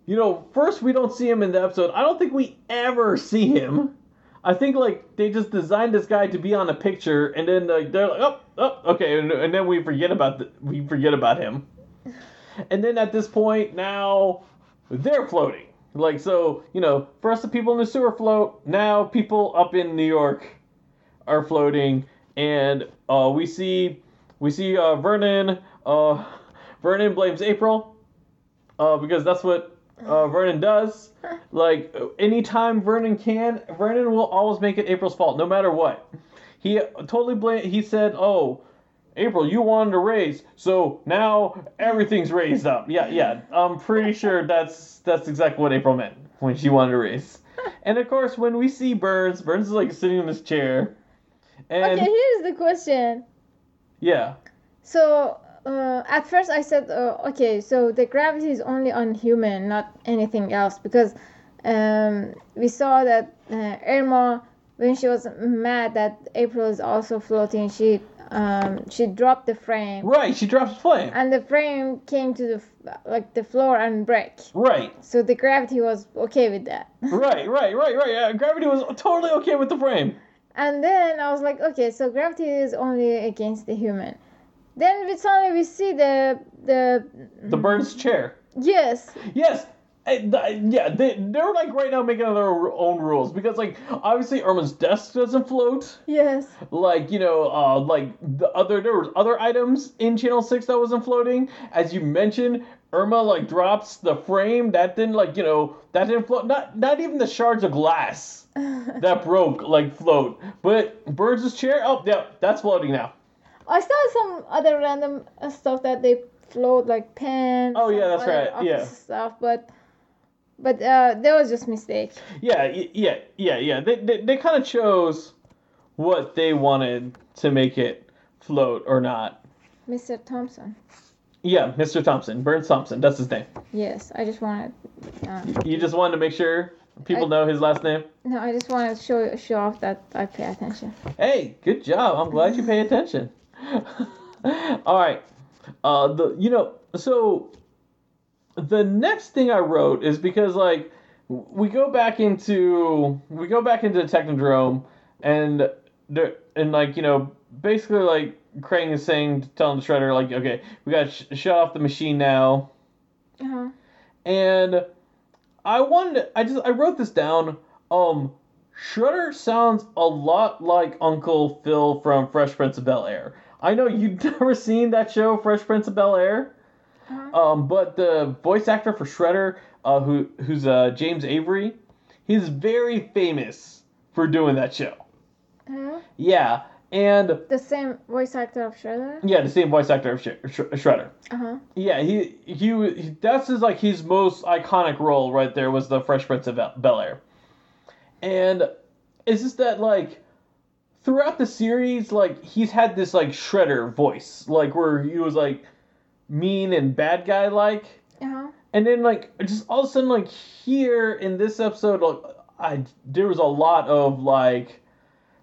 you know first we don't see him in the episode. I don't think we ever see him. I think like they just designed this guy to be on a picture, and then like they're like, oh, oh, okay, and, and then we forget about the, we forget about him. And then at this point now they're floating. Like so, you know, first the people in the sewer float. Now people up in New York are floating, and uh, we see we see uh, Vernon. Uh, Vernon blames April uh, because that's what uh, Vernon does. Like anytime Vernon can, Vernon will always make it April's fault, no matter what. He totally blame. He said, "Oh, April, you wanted a raise, so now everything's raised up." Yeah, yeah. I'm pretty sure that's that's exactly what April meant when she wanted a raise. And of course, when we see Burns, Burns is like sitting in his chair, and
Okay, here's the question.
yeah,
So uh, at first I said, uh, okay, so the gravity is only on human, not anything else, because um, we saw that uh, Irma, when she was mad that April is also floating, she um, she dropped the frame,
right. She drops flame.
and the frame came to the f- like the floor and break.
Right.
So the gravity was okay with that.
right, right, right, right. Yeah, gravity was totally okay with the frame.
And then I was like, okay, so gravity is only against the human. Then we suddenly we see the the
The bird's chair.
yes
Yes. Yeah, they, they're like right now making their own rules because, like, obviously Irma's desk doesn't float.
yes
Like, you know, uh, like the other there was other items in Channel Six that wasn't floating. As you mentioned, Irma like drops the frame that didn't like you know that didn't float. Not not even the shards of glass that broke like float. But Burns' chair, oh yeah, that's floating now.
I saw some other random stuff that they float like pens.
Oh, yeah, that's right, yeah.
Stuff, but but uh, that was just mistake.
Yeah, yeah, yeah, yeah. They they, they kind of chose what they wanted to make it float or not.
Mr. Thompson.
Yeah, Mr. Thompson, Burns Thompson, that's his name.
Yes, I just wanted. Uh,
You just wanted to make sure people
I-
know his last name.
no, I just wanted to show show off that I pay attention.
Hey, good job. I'm glad you pay attention. All right. Uh, the you know so the next thing I wrote is because like we go back into we go back into the Technodrome and there and like you know basically like Krang is saying telling the Shredder like okay we got to sh- shut off the machine now
Uh-huh.
and I wanted I just I wrote this down. Um Shredder sounds a lot like Uncle Phil from Fresh Prince of Bel Air. I know you've never seen that show, Fresh Prince of Bel Air.
Uh-huh.
Um, but the voice actor for Shredder, uh, who who's uh, James Avery, he's very famous for doing that show.
Uh-huh.
Yeah, and
The same voice actor of Shredder.
yeah, the same voice actor of Sh- Sh- Shredder.
Uh huh.
Yeah, he, he he that's his like his most iconic role right there was the Fresh Prince of Bel Air, and it's just that like throughout the series, like he's had this like shredder voice, like where he was like mean and bad guy like,
Uh-huh.
and then like just all of a sudden like here in this episode, like I there was a lot of like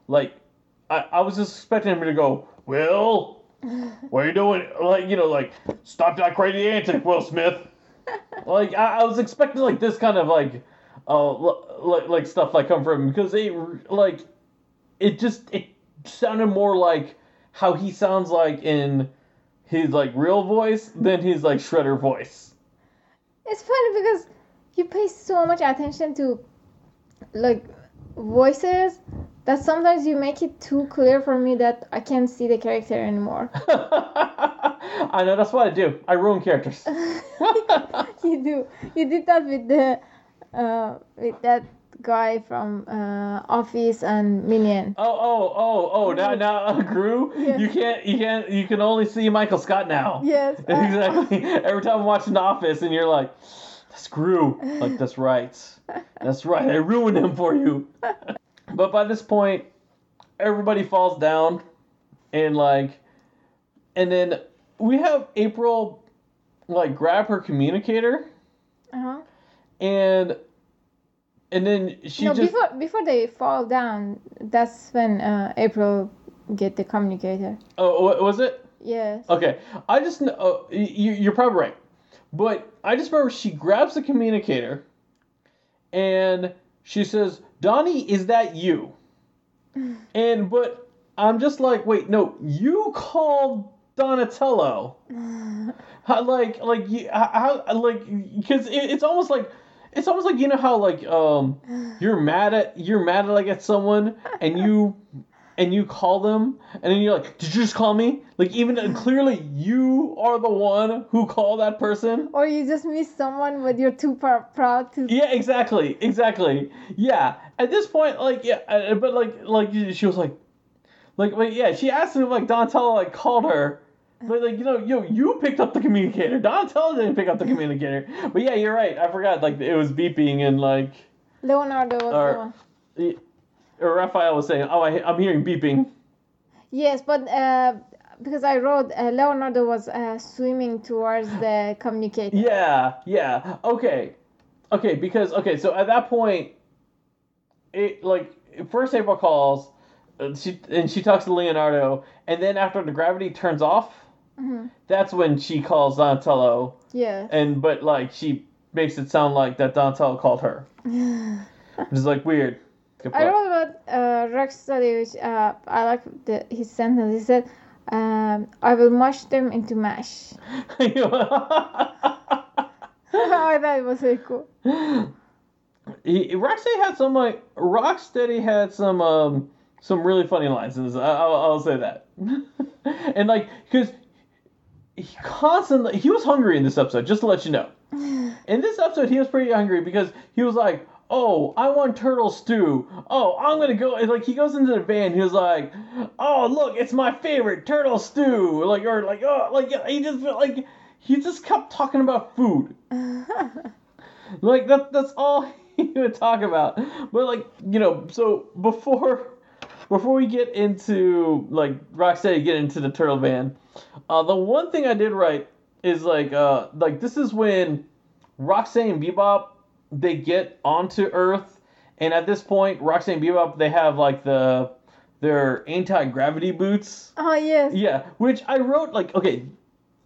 like I, I was just expecting him to go, Will, what are you doing? Like you know like stop that crazy antic, Will Smith. like I, I was expecting like this kind of like uh like like stuff like come from him because they like it just it sounded more like how he sounds like in his like real voice than his like shredder voice.
It's funny because you pay so much attention to like voices that sometimes you make it too clear for me that I can't see the character anymore.
I know that's what I do. I ruin characters.
you do. You did that with the uh, with that guy from uh, Office and Minion.
Oh, oh, oh, oh! Now, now, uh, Gru,
Yeah.
you can't, you can't, you can only see Michael Scott now.
Yes. uh,
exactly. Every time I'm watching Office, and you're like, "That's Gru." Like, that's right. That's right. I ruined him for you. but by this point, everybody falls down, and like, and then we have April, like, grab her communicator,
uh-huh.
and and then she
no,
just
before before they fall down, that's when uh, April get the communicator.
oh, was it?
Yes.
Okay, I just uh, you you're probably right, but I just remember she grabs the communicator, and she says, "Donnie, is that you?" and but I'm just like, wait, no, you called Donatello. How, like like you how like because it, it's almost like it's almost like you know how like um you're mad at you're mad at like at someone and you and you call them and then you're like did you just call me? Like even clearly you are the one who called that person.
Or you just miss someone, but you're too pr- proud to.
yeah exactly exactly. Yeah at this point like yeah uh, but like like she was like like like yeah she asked him like Donatello like called her but like you know yo you picked up the communicator Donatello didn't pick up the communicator but yeah you're right I forgot like it was beeping and like
Leonardo was
Or-
the one.
or Raphael was saying oh I, I'm hearing beeping
Yes, but uh, because I wrote uh, Leonardo was uh, swimming towards the communicator.
Yeah, yeah. Okay. Okay, because okay, so at that point it like first April calls uh, she and she talks to Leonardo and then after the gravity turns off,
Mhm.
that's when she calls Donatello
Yeah.
and but like she makes it sound like that Donatello called her. It's like weird.
I wrote about uh, Rocksteady, which uh, I like the, his sentence. He said, um, "I will mash them into mash." I thought it was very cool.
he, Rocksteady had some like Rocksteady had some um some really funny lines in this. I, I'll, I'll say that. and like because he constantly he was hungry in this episode. Just to let you know, in this episode he was pretty hungry because he was like. Oh, I want turtle stew. Oh, I'm gonna go. and, Like he goes into the van. He was like, "Oh, look, it's my favorite turtle stew." Like or like oh, like he just like he just kept talking about food. Like that that's all he would talk about. But like, you know, so before before we get into like Rocksteady get into the turtle van, uh the one thing I did right is like uh like this is when Rocksteady and Bebop they get onto Earth and at this point Rocksteady and Bebop they have like the their anti-gravity boots.
oh yes.
Yeah, which I wrote like okay,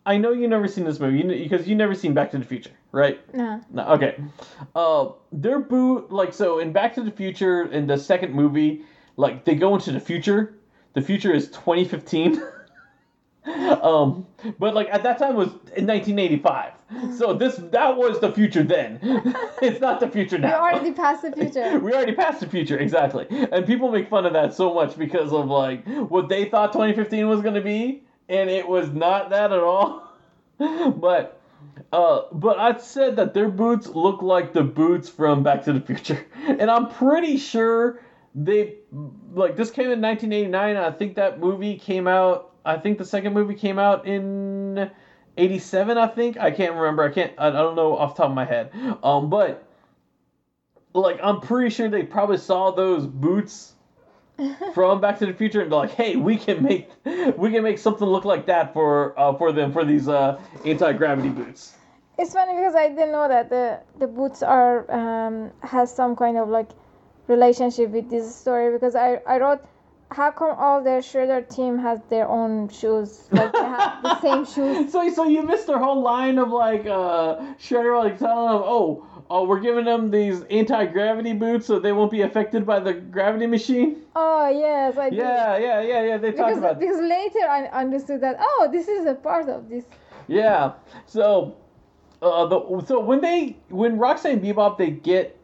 I know you never seen this movie you- because you never seen Back to the Future, right?
No.
No, okay. Uh, their boot like so in Back to the Future in the second movie, like they go into the future. The future is 2015. um, but like at that time was in 1985. So this that was the future then. it's not the future now.
We already passed the future.
We already passed the future, exactly. And people make fun of that so much because of like what they thought 2015 was going to be, and it was not that at all. but uh, but I said that their boots look like the boots from Back to the Future, and I'm pretty sure they like this came in 1989. And I think that movie came out. I think the second movie came out in 87. I think I can't remember. I can't. I, don't know off the top of my head. Um, but like I'm pretty sure they probably saw those boots from Back to the Future and they're like, hey, we can make we can make something look like that for uh, for them for these uh, anti gravity boots.
It's funny because I didn't know that the the boots are um, has some kind of like relationship with this story because I I wrote how come all the Shredder team has their own shoes like they have the same shoes.
So so you missed their whole line of like uh Shredder like telling them, oh, oh, we're giving them these anti gravity boots so they won't be affected by the gravity machine.
Oh yes, I did.
Yeah, yeah, yeah, yeah. They talked
Because,
about
because later I understood that oh this is a part of this.
Yeah. So, uh, the so when they when Rocksteady Bebop they get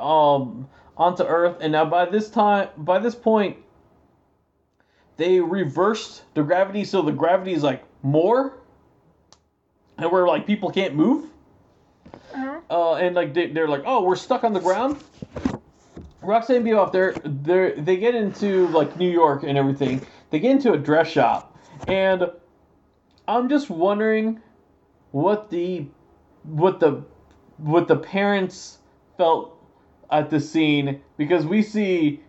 um onto Earth, and now by this time by this point they reversed the gravity, so the gravity is like more, and where like people can't move.
Uh-huh.
Uh, and like they, they're like, oh, we're stuck on the ground. Rocksteady and Bebop, they're they they get into like New York and everything. They get into a dress shop, and I'm just wondering what the what the what the parents felt at the scene because we see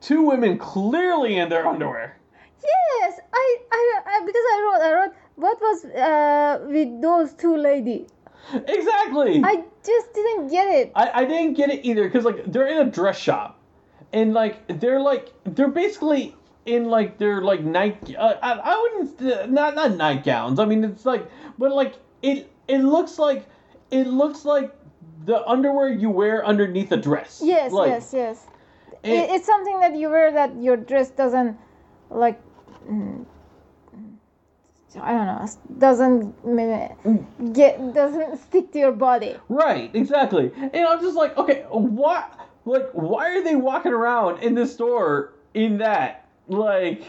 two women clearly in their underwear.
Yes, I, I, I because I wrote I wrote what was uh, with those two ladies.
Exactly.
I just didn't get it.
I, I didn't get it either because like they're in a dress shop, and like they're like they're basically in like their like night. Uh, I I wouldn't uh, not not nightgowns. I mean it's like but like it it looks like it looks like the underwear you wear underneath a dress.
Yes,
Like,
yes, yes.
It,
it's something that you wear that your dress doesn't like. Mm, I don't know. Doesn't mm, get doesn't stick to your body.
Right, exactly. And I'm just like, okay, what? Like, why are they walking around in this store in that? Like,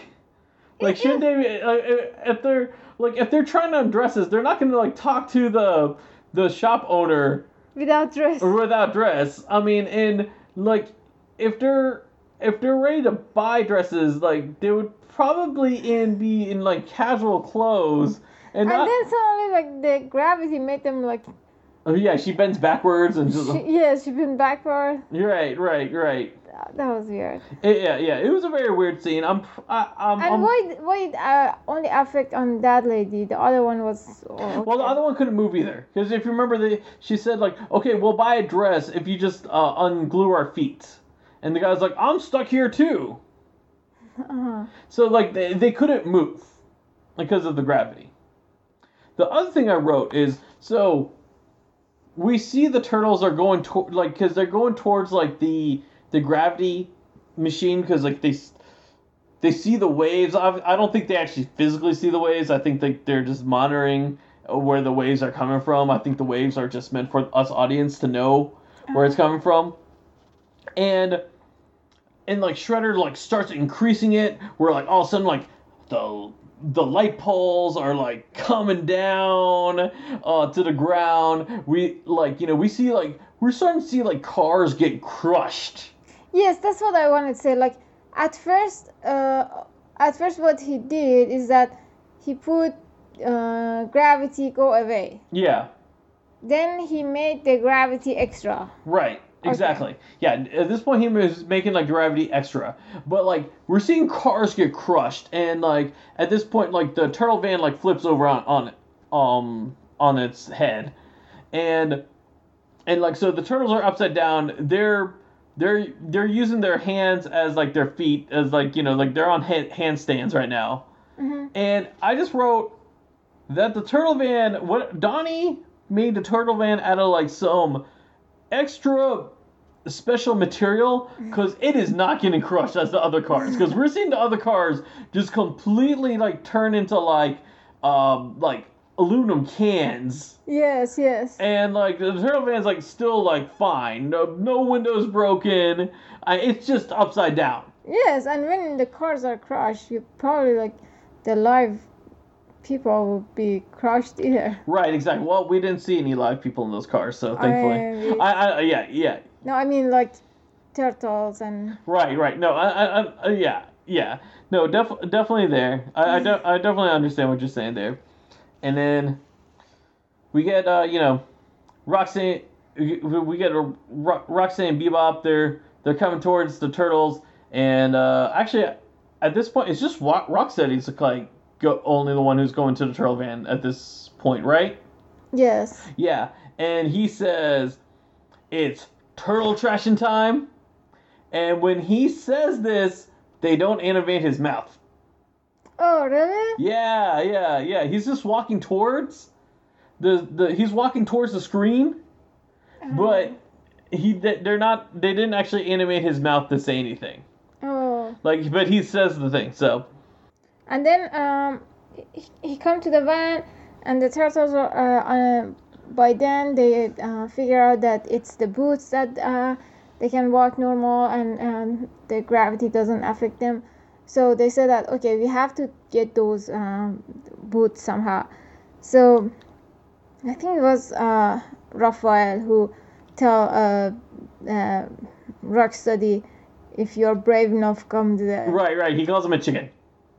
like shouldn't they? Be, uh, if they're like, if they're trying to undress us, they're not gonna like talk to the the shop owner
Without dress.
without dress. I mean, and like, if they're if they're ready to buy dresses, like they would probably in be in like casual clothes and,
And
not.
then suddenly, like the gravity made them like.
oh yeah, she bends backwards and just.
She, yeah, she been backward.
Right, right, right.
That that was weird.
It- yeah, yeah. It was a very weird scene. I'm, I, I'm,
And
I'm-
why why uh, only affect on that lady? The other one was. oh,
Well, the other one couldn't move either. Because if you remember, the she said like, "Okay, we'll buy a dress if you just uh, unglue our feet." And the guy's like, "I'm stuck here too."
Uh-huh.
So like they, they couldn't move because of the gravity. The other thing I wrote is so we see the turtles are going toward like because they're going towards like the the gravity machine because like they they see the waves. I, I don't think they actually physically see the waves. I think they, they're just monitoring where the waves are coming from. I think the waves are just meant for us audience to know where it's coming from. And and like Shredder like starts increasing it, where like all of a sudden like the the light poles are like coming down uh, to the ground. We like you know we see like we're starting to see like cars get crushed.
Yes, that's what I wanted to say. Like at first, uh, at first, what he did is that he put uh, gravity go away.
Yeah,
Then he made the gravity extra.
right. Exactly. Yeah. At this point, he was making like gravity extra, but like we're seeing cars get crushed, and like at this point, like the turtle van like flips over on on um on its head, and and like so the turtles are upside down. They're they're they're using their hands as like their feet as like you know like they're on hand, handstands right now.
Mhm.
And I just wrote that the turtle van what Donnie made the turtle van out of like some extra special material because it is not getting crushed as the other cars. Because we're seeing the other cars just completely like turn into like um like aluminum cans.
Yes, yes.
and like the turtle van's like still like fine. No no windows broken. I, it's just upside down.
Yes, and when the cars are crushed, you probably like the live people will be crushed either.
right exactly. Well we didn't see any live people in those cars so thankfully.
I-
I, I yeah yeah
No, I mean like turtles and
Right, right. No, I, I, I uh, yeah, yeah. No, def- definitely there. I, I, de- I definitely understand what you're saying there. And then we get, uh, you know, Rocksteady, we get a Ro- Rocksteady and Bebop. They're they're coming towards the turtles, and uh, actually, at this point, it's just Rock, Rocksteady's like go, only the one who's going to the turtle van at this point, right?
Yes.
Yeah, and he says it's turtle trashing time, and when he says this, they don't animate his mouth.
Oh, really?
Yeah, yeah, yeah. He's just walking towards the the. He's walking towards the screen, but he they- they're not. They didn't actually animate his mouth to say anything.
Oh.
Like, but he says the thing. So
And then um, he, he come to the van, and the turtles are. Uh, by then they uh, figure out that it's the boots that uh, they can walk normal and um, the gravity doesn't affect them. So they said that okay, we have to get those um, boots somehow. So I think it was uh, Raphael who tell uh, uh, Rocksteady if you're brave enough, come to the
right, right. He calls him a chicken.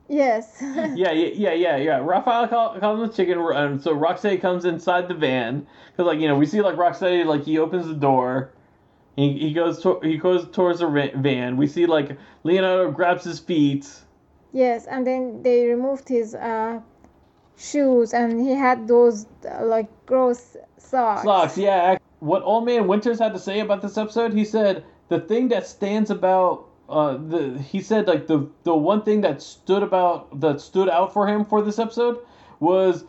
Yes.
Yeah, yeah, yeah, yeah, yeah. Raphael call, calls him a chicken, and so Rocksteady comes inside the van because, like, you know, we see like Rocksteady like he opens the door. He, he goes to, he goes towards the van. We see like Leonardo grabs his feet.
Yes, and then they removed his uh, shoes, and he had those uh, like gross socks.
Socks, yeah. What Old Man Winters had to say about this episode, he said the thing that stands about uh the he said like the the one thing that stood about that stood out for him for this episode was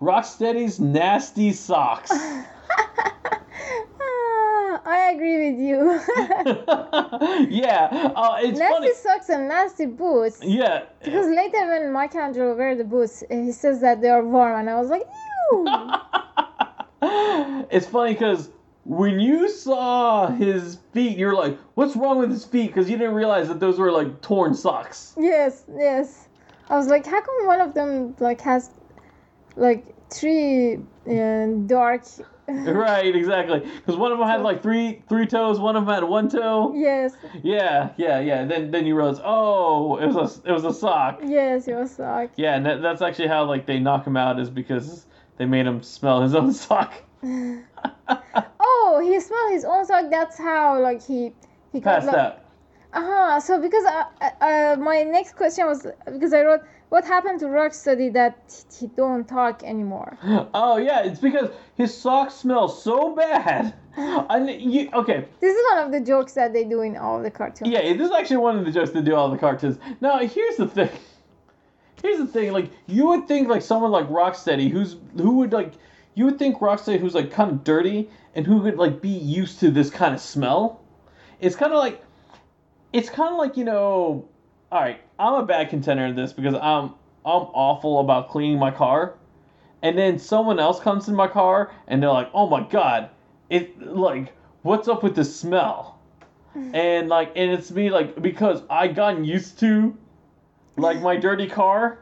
Rocksteady's nasty socks.
Ah, I agree with you.
yeah, uh, it's
nasty
funny.
socks and nasty boots.
Yeah,
Because later when Michelangelo wear the boots, he says that they are warm, and I was like, ew.
it's funny because when you saw his feet, you're like, "What's wrong with his feet?" Because you didn't realize that those were like torn socks.
yes, yes. I was like, how come one of them like has like three uh, dark?
right, exactly. Because one of them had like three three toes, one of them had one toe.
yes,
Yeah, yeah, yeah. Then then you realize, oh, it was a it was a sock.
yes, your sock.
Yeah, and that, that's actually how like they knock him out is because they made him smell his own sock.
Oh, he smelled his own sock. That's how like he he got
Passed
like,
out.
Uh huh. So because uh, uh, uh, my next question was because I wrote what happened to Rock Rocksteady that he don't talk anymore.
Oh yeah, it's because his socks smell so bad. And you okay?
This is one of the jokes that they do in all the cartoons.
Yeah, this is actually one of the jokes that do all the cartoons. Now, here's the thing. Here's the thing. Like, you would think like someone like Rocksteady, who's who would like, you would think Rocksteady, who's like kind of dirty and who would like be used to this kind of smell. It's kind of like, it's kind of like you know, all right, I'm a bad contender in this because I'm I'm awful about cleaning my car, and then someone else comes in my car and they're like, oh my god, it like what's up with the smell? and like and it's me like because I gotten used to like my dirty car.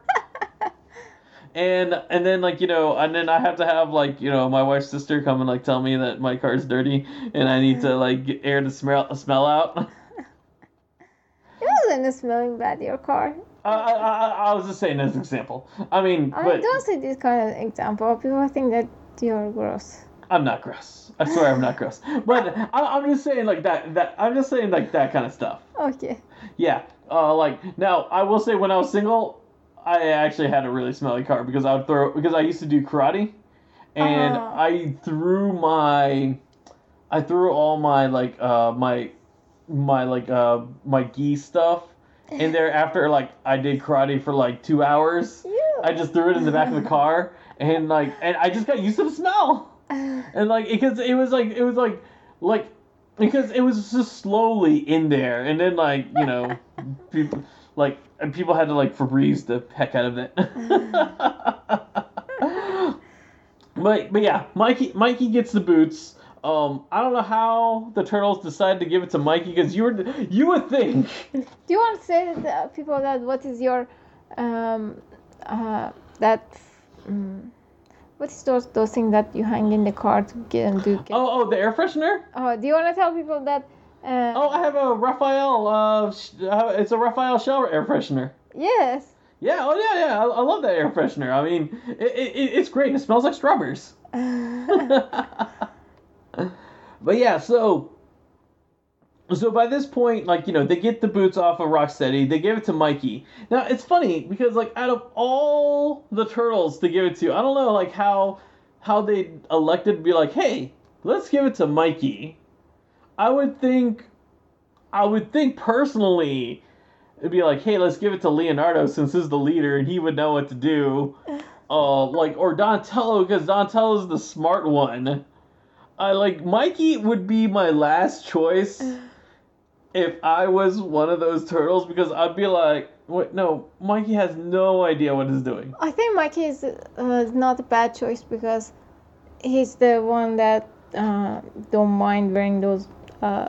And and then like you know and then I have to have like you know my wife's sister come and like tell me that my car's dirty and I need to like get air the smell smell out.
It wasn't smelling bad your car.
I, I, I, I was just saying as an example. I mean,
I
but
don't say this kind of example. People think that you're gross.
I'm not gross. I swear I'm not gross. But I, I'm just saying like that that I'm just saying like that kind of stuff.
Okay.
Yeah. Uh, like now, I will say when I was single, I actually had a really smelly car because I would throw because I used to do karate, and
Oh.
I threw my, I threw all my like uh my, my like uh my gi stuff in there after like I did karate for like two hours. I just threw it in the back of the car and like and I just got used to the smell and like because it was like it was like like because it was just slowly in there and then like you know people like and people had to like Febreze the heck out of it. but but yeah, Mikey Mikey gets the boots. Um, I don't know how the turtles decided to give it to Mikey because you were you would think
Do you want to say to people that what is your, um, uh, that, um, what is those those things that you hang in the car to get and do? Get,
oh oh the air freshener.
Oh, do you want to tell people that? Uh,
Oh, I have a Raphael. Uh, it's a Raphael shower air freshener.
yes.
Yeah, oh yeah, yeah. I, I love that air freshener. I mean, it, it, it's great. It smells like strawberries. but yeah, so so by this point, like you know, they get the boots off of Rocksteady. They give it to Mikey. Now it's funny because like out of all the turtles to give it to, I don't know like how how they elected to be like, hey, let's give it to Mikey. I would think, I would think personally, it'd be like, hey, let's give it to Leonardo since he's the leader and he would know what to do. Uh, like or Donatello because Donatello's the smart one. I like Mikey would be my last choice if I was one of those turtles because I'd be like, wait, no, Mikey has no idea what he's doing.
I think Mikey is uh, not a bad choice because he's the one that uh, don't mind wearing those. Uh,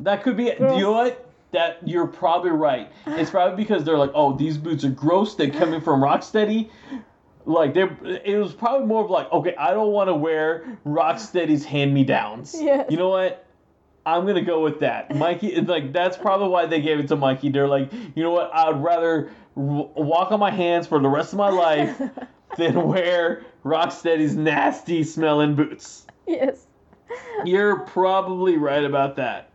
That could be. You know what? That you're probably right. It's probably because they're like, oh, these boots are gross. They're coming from Rocksteady. Like they, it was probably more of like, okay, I don't want to wear Rocksteady's hand me downs.
Yes.
You know what? I'm gonna go with that. Mikey, like that's probably why they gave it to Mikey. They're like, you know what? I'd rather w- walk on my hands for the rest of my life than wear Rocksteady's nasty smelling boots.
yes.
You're probably right about that.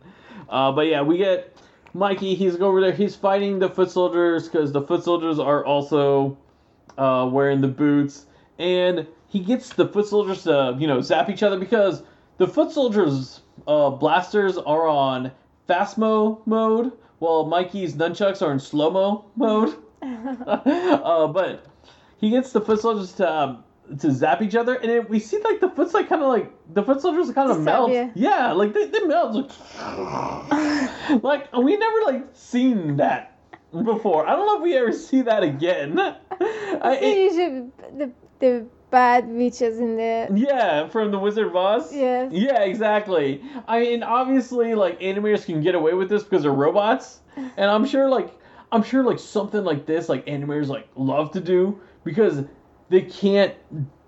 Uh, but yeah, we get Mikey. He's over there. He's fighting the foot soldiers because the foot soldiers are also uh, wearing the boots, and he gets the foot soldiers to you know zap each other because the foot soldiers uh, blasters are on fastmo mode, while Mikey's nunchucks are in slow mo mode. uh, but he gets the foot soldiers to um, to zap each other, and it, we see like the foot's like kind of like the foot soldiers kind of melt.
yeah.
Yeah, like they, they melt. Like, like we never like seen that before. I don't know if we ever see that again. I,
See,
it-
usually the the bad witches in the
yeah, from the Wizard of Oz.
Yes.
Yeah, exactly. I mean, obviously, like animators can get away with this because they're robots, and I'm sure, like, I'm sure, like something like this, like animators like love to do because they can't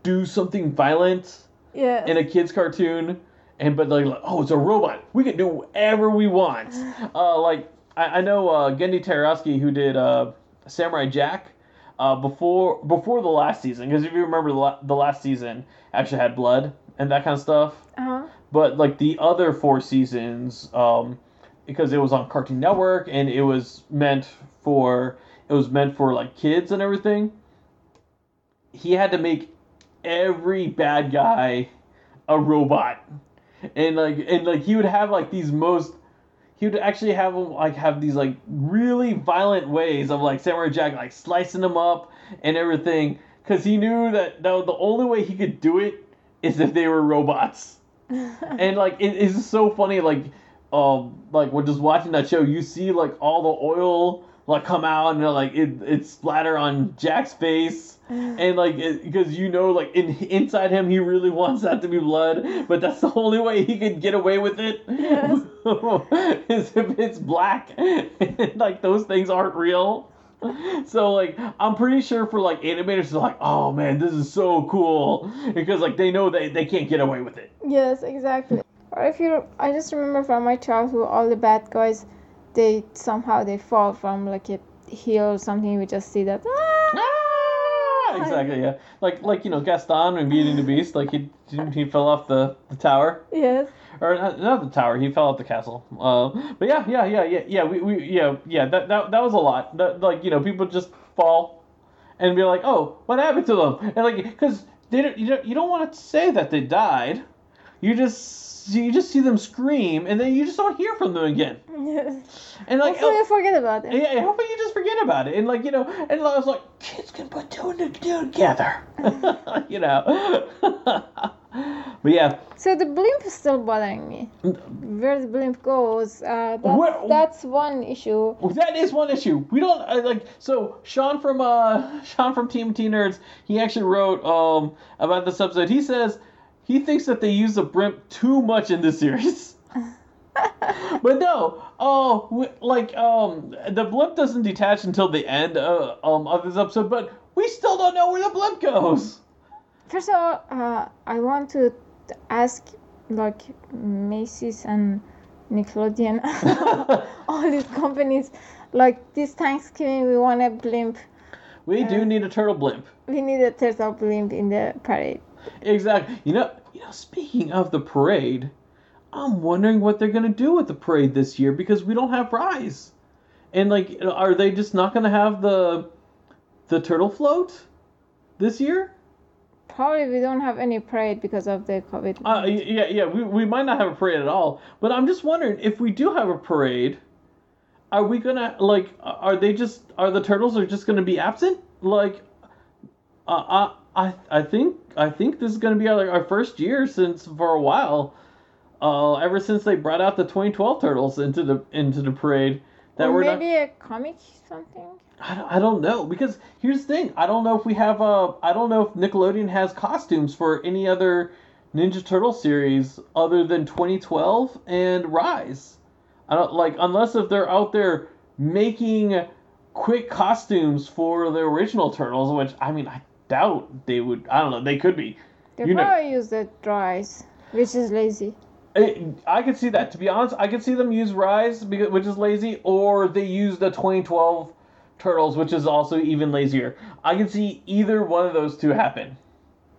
do something violent
yeah.
in a kids cartoon, and but like, like, oh, it's a robot. We can do whatever we want. Uh, like I, I know uh, Genndy Tartakovsky who did uh, Samurai Jack. Uh, before before the last season, because if you remember the, la- the last season actually had blood and that kind of stuff
uh-huh.
but like the other four seasons um because it was on cartoon network and it was meant for it was meant for like kids and everything he had to make every bad guy a robot. And like and like he would have like these most he would actually have them like have these like really violent ways of like Samurai Jack like slicing them up and everything. Because he knew that no, the only way he could do it is if they were robots. And like it is just so funny like um like when just watching that show you see like all the oil like come out and like it it splatter on Jack's face and like because you know like in inside him he really wants that to be blood but that's the only way he could get away with it
Yes.
is if it's black and like those things aren't real so like I'm pretty sure for like animators they're like oh man this is so cool because like they know they, they can't get away with it
Yes, exactly. Or if you, I just remember from my childhood, all the bad guys, they somehow they fall from like a hill or something. We just see that. "Ah!"
Ah, exactly yeah like like you know Gaston in Beauty and the Beast like he he fell off the, the tower
Yes.
or not, not the tower he fell off the castle uh but yeah yeah yeah yeah yeah we, we yeah yeah that, that that was a lot that, like you know people just fall and be like oh what happened to them and like because they don't you don't you don't want to say that they died you just you just see them scream and then you just don't hear from them again
Yes.
and like
Hopefully, I forget about it.
yeah, hopefully you just forget about it. And like, you know, and I was like, can put two and two together. you know. but yeah.
So the blimp is still bothering me. Where the blimp goes, uh, that's,
Where-
that's one issue.
That is one issue. We don't uh, like so Sean from uh Sean from Team T Nerds, he actually wrote um about this episode. He says he thinks that they use the blimp too much in this series. but no, oh, w- like um, the blimp doesn't detach until the end uh, um of this episode, but we still don't know where the blimp goes.
First of all, uh, I want to ask like Macy's and Nickelodeon, all these companies, like this Thanksgiving, we want a blimp.
We do need a turtle blimp.
We need a turtle blimp in the parade.
Exactly. You know, you know. Speaking of the parade, I'm wondering what they're gonna do with the parade this year because we don't have Rise, and like, are they just not gonna have the the turtle float this year?
Probably we don't have any parade because of the COVID.
Uh, yeah, yeah, we, we might not have a parade at all. But I'm just wondering if we do have a parade, are we gonna like? Are they just are the turtles are just gonna be absent? Like, uh, I I I think I think this is gonna be our, like, our first year since for a while. Uh, ever since they brought out the 2012 turtles into the into the parade, that
or
we're not.
maybe a comic something.
I don't, I don't know because here's the thing. I don't know if we have a i don't know if Nickelodeon has costumes for any other Ninja Turtle series other than 2012 and Rise. I don't like unless if they're out there making quick costumes for the original Turtles, which I mean I doubt they would. I don't know. They could be.
They
You know-
probably use the Rise, which is lazy.
I, I could see that. To be honest, I could see them use Rise, because, which is lazy, or they use the 2012 Turtles, which is also even lazier. I can see either one of those two happen.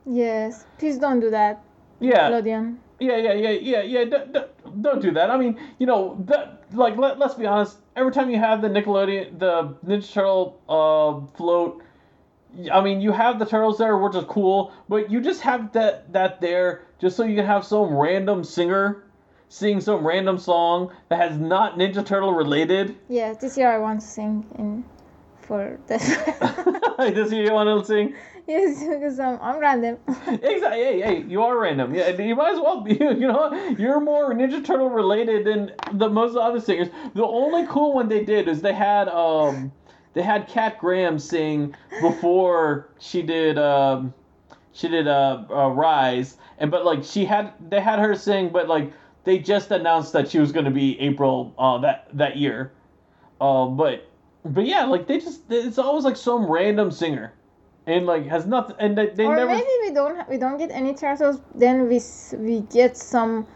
Yes, please don't do that,
Yeah,
Nickelodeon.
yeah, yeah, yeah, yeah, yeah. d- d- don't do that. I mean, you know, that, like let, let's be honest. Every time you have the Nickelodeon, the Ninja Turtle uh, float, I mean, you have the turtles there, which is cool, but you just have that that there just so you can have some random singer sing some random song that has not Ninja Turtle related.
Yeah, this year I want to sing in for this.
Does you want to sing?
yes, because I'm, I'm random.
Exactly. Hey, hey, you are random. Yeah, you might as well be. You know, you're more Ninja Turtle related than the most other singers. The only cool one they did is they had um, they had Kat Graham sing before she did um, she did uh, uh Rise, and but like she had they had her sing, but like they just announced that she was going to be April uh that that year. Uh, but but yeah, like they just it's always like some random singer. And like has nothing, and they, they
or
never.
maybe we don't we don't get any turtles. Then we we get some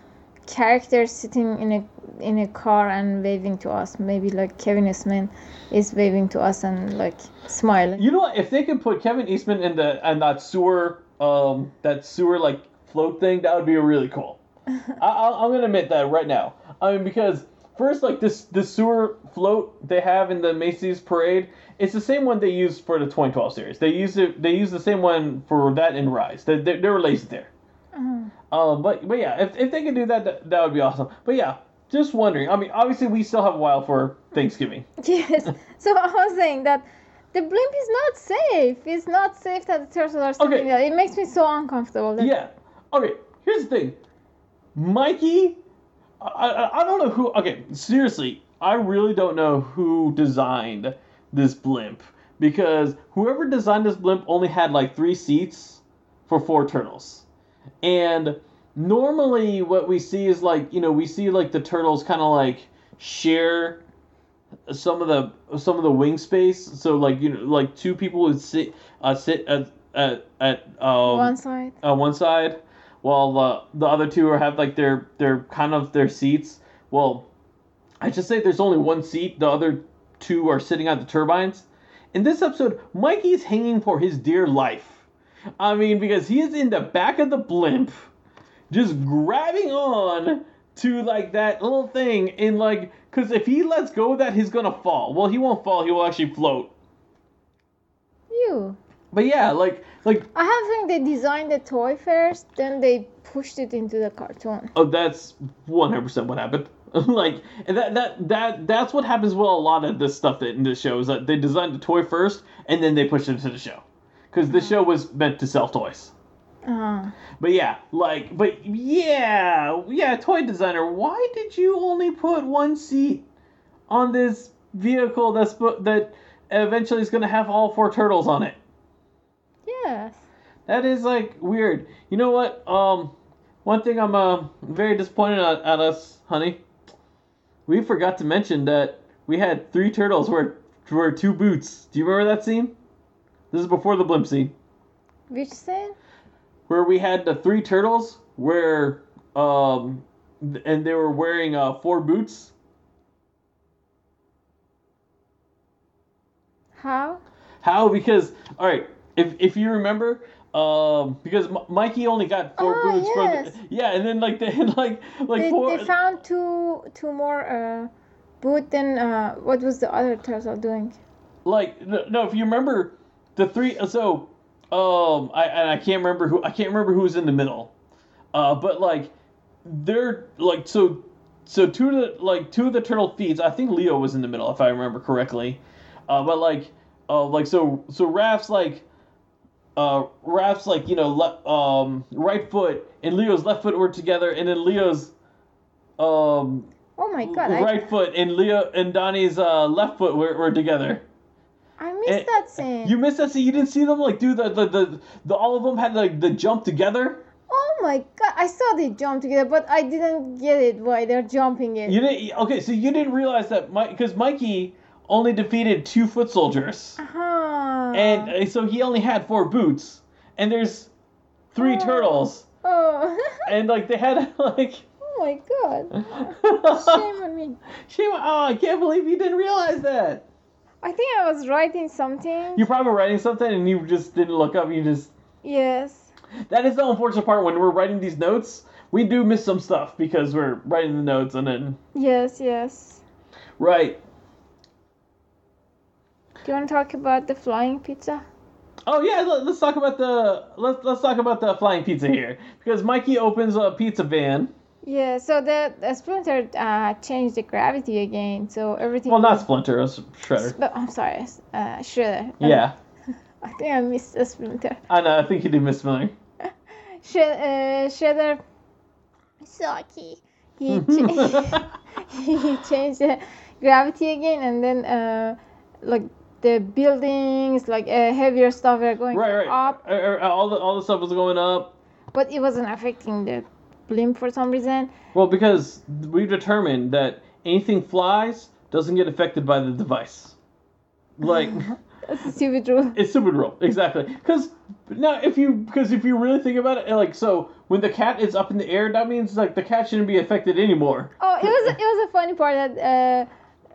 characters sitting in a in a car and waving to us. Maybe like Kevin Eastman is waving to us and like smiling.
You know what? If they can put Kevin Eastman in the and that sewer, um, that sewer like float thing, that would be really cool. I, I'm gonna admit that right now. I mean, because first, like this this sewer float they have in the Macy's parade, it's the same one they used for the 2012 series. They used it. They used the same one for that in Rise. They they, they were lazy there.
Uh-huh.
Um, but but yeah, if, if they could do that, that, that would be awesome. But yeah, just wondering. I mean, obviously we still have a while for Thanksgiving.
Yes. So I was saying that the blimp is not safe. It's not safe that the turtles are sitting
Okay.
there. It makes me so uncomfortable. That
Yeah. Okay. Here's the thing, Mikey. I, I, I don't know who. Okay, seriously, I really don't know who designed this blimp because whoever designed this blimp only had like three seats for four turtles, and normally what we see is like you know we see like the turtles kind of like share some of the some of the wing space so like you know like two people would sit uh sit at at, at um,
One side.
on one side, while the the other two are have like their their kind of their seats. Well, I should say there's only one seat. The other two are sitting on the turbines. In this episode, Mikey's hanging for his dear life. I mean, because he is in the back of the blimp, just grabbing on to like that little thing, and like, because if he lets go of that, he's gonna fall. Well, he won't fall. He will actually float.
You.
But yeah, like like
I have think they designed the toy first, then they pushed it into the cartoon.
Oh, that's one hundred percent what happened. like and that that that that's what happens with a lot of this stuff that in this show is that they designed the toy first and then they pushed it into the show because the show was meant to sell toys.
Uh,
But yeah, like, but yeah, yeah, toy designer, why did you only put one seat on this vehicle that's that eventually is gonna have all four turtles on it?
yes.
That is like weird. You know what? Um, one thing I'm uh, very disappointed at, at us, honey. We forgot to mention that we had three turtles where were two boots. Do you remember that scene? This is before the blimp scene,
Which scene?
where we had the three turtles where um, and they were wearing uh four boots.
How?
How? Because all right, if if you remember, um, because M- Mikey only got four
Oh,
boots
yes.
from yeah, and then like they had like like
they,
four.
they found two two more uh, boot than uh, what was the other turtle doing?
like no, no, if you remember the three so um I and I can't remember who I can't remember who's in the middle. Uh but like they're like so so two of the like two of the turtle feeds, I think Leo was in the middle if I remember correctly. Uh but like uh like so so Raph's like uh Raph's like, you know, le- um right foot and Leo's left foot were together and then Leo's um
Oh my god! I,
right foot and Leo and Donnie's uh left foot were, were together.
I missed
and-
that scene.
You missed that scene. You didn't see them like do the the, the, the all of them had like the jump together.
Oh my god! I saw they jump together, but I didn't get it why they're jumping it.
You didn't. Okay, so you didn't realize that Mike because Mikey only defeated two foot soldiers,
Uh-huh.
and uh, so he only had four boots, and there's three
Oh.
turtles,
oh.
and like they had like.
oh my god! Shame on me.
Shame! Oh, I can't believe you didn't realize that.
I think I was writing something.
You're probably writing something and you just didn't look up. You just.
Yes.
That is the unfortunate part when we're writing these notes. We do miss some stuff because we're writing the notes and then.
Yes. Yes.
Right.
Do you want to talk about the flying pizza?
Oh yeah, let, us talk about the let's let's talk about the flying pizza here because Mikey opens a pizza van.
Yeah. So the, the splinter uh, changed the gravity again, so everything.
Well, not Splinter, it was Shredder.
But I'm sorry, uh, Shredder.
Yeah,
I think I missed the splinter.
I know. I think you did Miss Miller.
Shred, uh, Shredder. Saki. He cha- he changed the gravity again, and then uh, like the buildings, like uh, heavier stuff were going
Right, right.
up,
Uh, uh, all the all the stuff was going up.
but it wasn't affecting the blimp for some reason.
Well, because we've determined that anything flies doesn't get affected by the device. Like
That's a stupid rule.
it's stupid rule, exactly. Because now, if you because if you really think about it, like so, when the cat is up in the air, that means like the cat shouldn't be affected anymore.
Oh, it was it was a funny part that uh,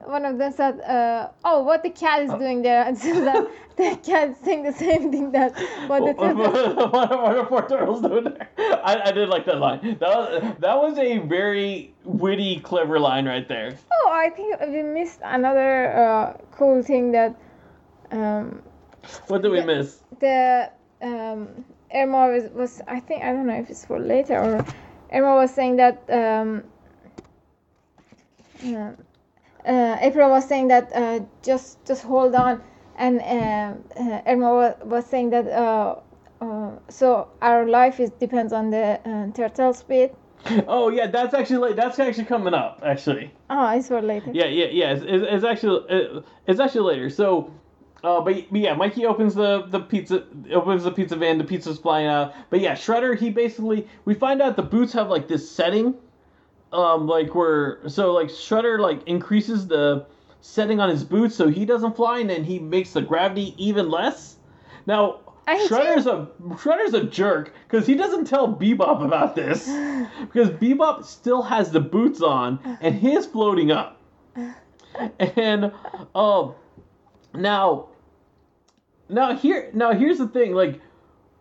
one of them said, uh, "Oh, what the cat is doing there," and so that the cat saying the same thing that what the turtle.
what, what are four turtles doing there? I, I did like that line. That was that was a very witty, clever line right there.
Oh, I think we missed another uh, cool thing that um,
What did we
Yeah.
miss?
the um, Irma was, was I think I don't know if it's for later or Irma was saying that um, uh, uh, April was saying that uh, just just hold on and uh, uh, Irma was, was saying that uh, uh, so our life is depends on the uh, turtle speed.
Oh yeah, that's actually like, that's actually coming up. Actually,
Oh, it's for later.
yeah, yeah, yeah. It's, it's, it's actually it's actually later. So. Uh, but, but yeah, Mikey opens the, the pizza opens the pizza van. The pizza's flying out. But yeah, Shredder he basically we find out the boots have like this setting, um, like where so like Shredder like increases the setting on his boots so he doesn't fly, and then he makes the gravity even less. Now
I
Shredder's a Shredder's a jerk because he doesn't tell Bebop about this because Bebop still has the boots on and he's floating up. And um now now here now here's the thing like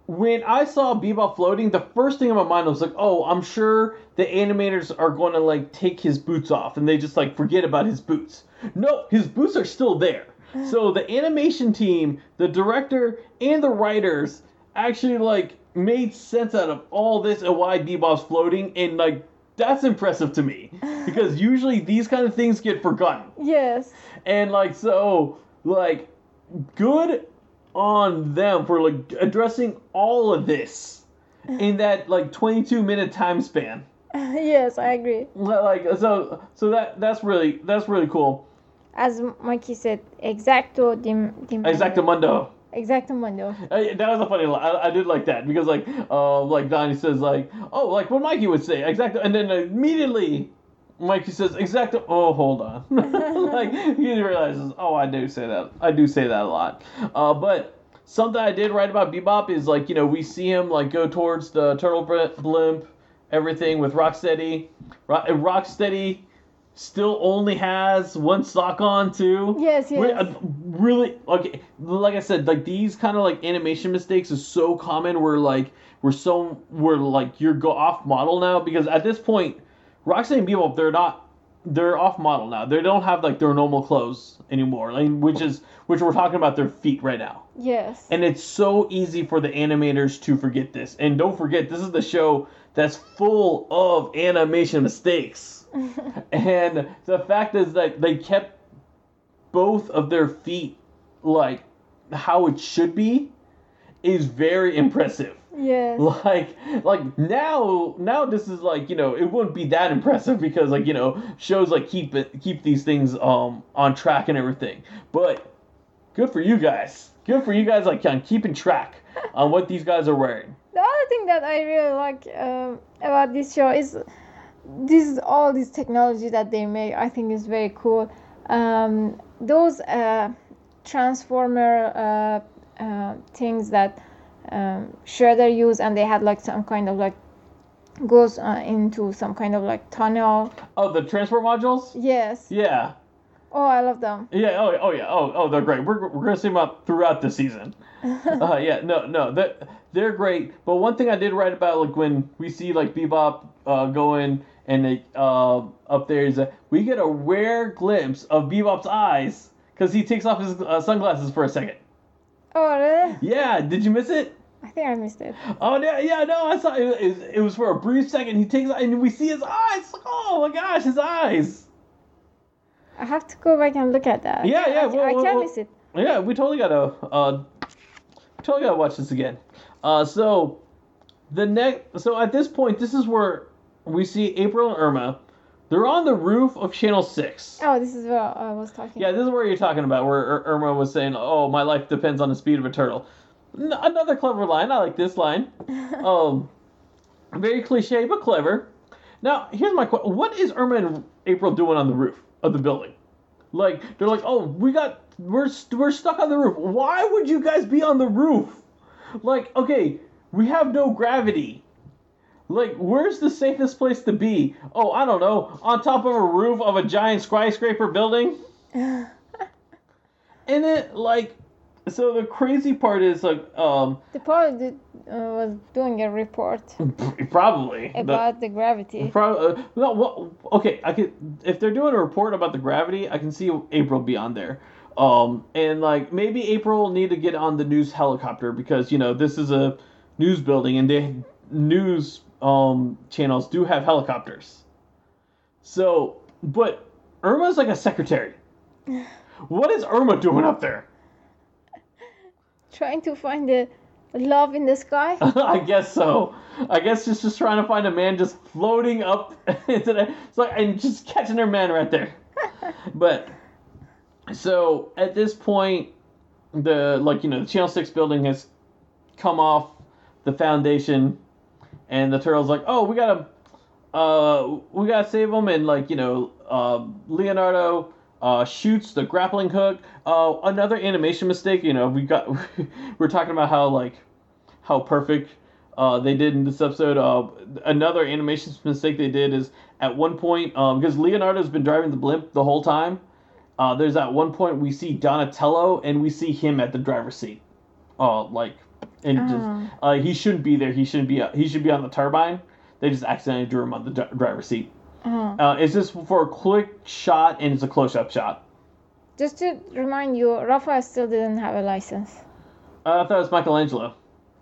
when I saw Bebop floating, the first thing in my mind was like, oh, I'm sure the animators are going to like take his boots off and they just like forget about his boots. No, his boots are still there. So the animation team, the director, and the writers actually like made sense out of all this and why Bebop's floating, and like that's impressive to me because usually these kind of things get forgotten.
Yes.
And like so, like good on them for like addressing all of this in that like 22 minute time span.
yes, I agree.
Like so so that that's really that's really cool.
As Mikey said, exacto dim, dim
Exactamundo.
Exactamundo.
Uh, that was a funny line. I, I did like that because like uh like Donnie says like oh like what Mikey would say exacto and then immediately Mikey says exacto oh hold on like he realizes oh I do say that I do say that a lot uh but something I did write about Bebop is like you know we see him like go towards the turtle blimp everything with Rocksteady Rock, Rocksteady still only has one sock on too.
Yes, yes.
uh, really okay like i said like these kind of like animation mistakes is so common where like we're so we're like you're go off model now because at this point roxanne and bebop they're not they're off model now. They don't have like their normal clothes anymore like which is which we're talking about their feet right now.
Yes.
and it's so easy for the animators to forget this. And don't forget this is the show that's full of animation mistakes. And the fact is that they kept both of their feet like how it should be is very impressive
yes.
like like now now this is like you know it wouldn't be that impressive because like you know shows like keep it keep these things um on track and everything but good for you guys good for you guys like on keeping track on what these guys are wearing
The other thing that I really like um, about this show is this all this technology that they make. I think is very cool. Um, those uh, transformer uh, uh, things that um, Shredder use and they had like some kind of like goes uh, into some kind of like tunnel.
oh the transport modules
Yes.
yeah
Oh, I love them.
yeah oh, oh yeah oh oh they're great we're, we're gonna see them out throughout the season uh, yeah, no, no, they're, they're great. But one thing I did write about, like when we see like Bebop uh, going and they, uh, up there, is that we get a rare glimpse of Bebop's eyes because he takes off his uh, sunglasses for a second.
Oh, really?
Yeah, did you miss it?
I think I missed it.
Oh yeah, yeah, no, I saw it. It, it was for a brief second. He takes and we see his eyes. Oh my gosh, his eyes.
I have to go back and look at that.
Yeah, yeah,
I,
well,
I
well,
can't
well-
miss it.
Yeah, we totally gotta uh totally gotta watch this again. Uh so the next so at this point this is where we see April and Irma. They're on the roof of channel six.
Oh, this is what I was talking.
Yeah, this is where you're talking about where Ir- Irma was saying, "Oh, my life depends on the speed of a turtle." N- another clever line. I like this line. um, very cliche but clever. Now, here's my question: What is Irma and April doing on the roof of the building? Like, they're like, "Oh, we got we're st- we're stuck on the roof. Why would you guys be on the roof? Like, okay, we have no gravity." Like, where's the safest place to be? Oh, I don't know. On top of a roof of a giant skyscraper building? And it, like, so the crazy part is, like, um,
The pilot did, uh, was doing a report
probably.
about the gravity.
Pro- uh, no, well, okay, I could if they're doing a report about the gravity, I can see April be on there. Um, and like maybe April will need to get on the news helicopter because you know this is a news building and they news um channels do have helicopters. So, but Irma's like a secretary. What is Irma doing up there?
Trying to find the love in the sky.
I guess so. I guess just just trying to find a man just floating up into the it's like and just catching her man right there. but so at this point, the like you know the Channel Six building has come off the foundation, and the turtle's like, oh, we gotta, uh, we gotta save them, and like you know, uh, Leonardo. Uh, shoots the grappling hook. Uh, another animation mistake. You know, we got we're talking about how like how perfect uh, they did in this episode. Uh, another animation mistake they did is at one point um, because Leonardo's been driving the blimp the whole time. Uh, there's at one point we see Donatello and we see him at the driver's seat. Oh, like and
Oh.
just, uh, he shouldn't be there. He shouldn't be. he should be on the turbine. They just accidentally drew him on the dri- driver's seat.
Uh-huh.
Uh, it's just for a quick shot and it's a close-up shot.
Just to remind you, Raphael still didn't have a license.
Uh, I thought it was Michelangelo.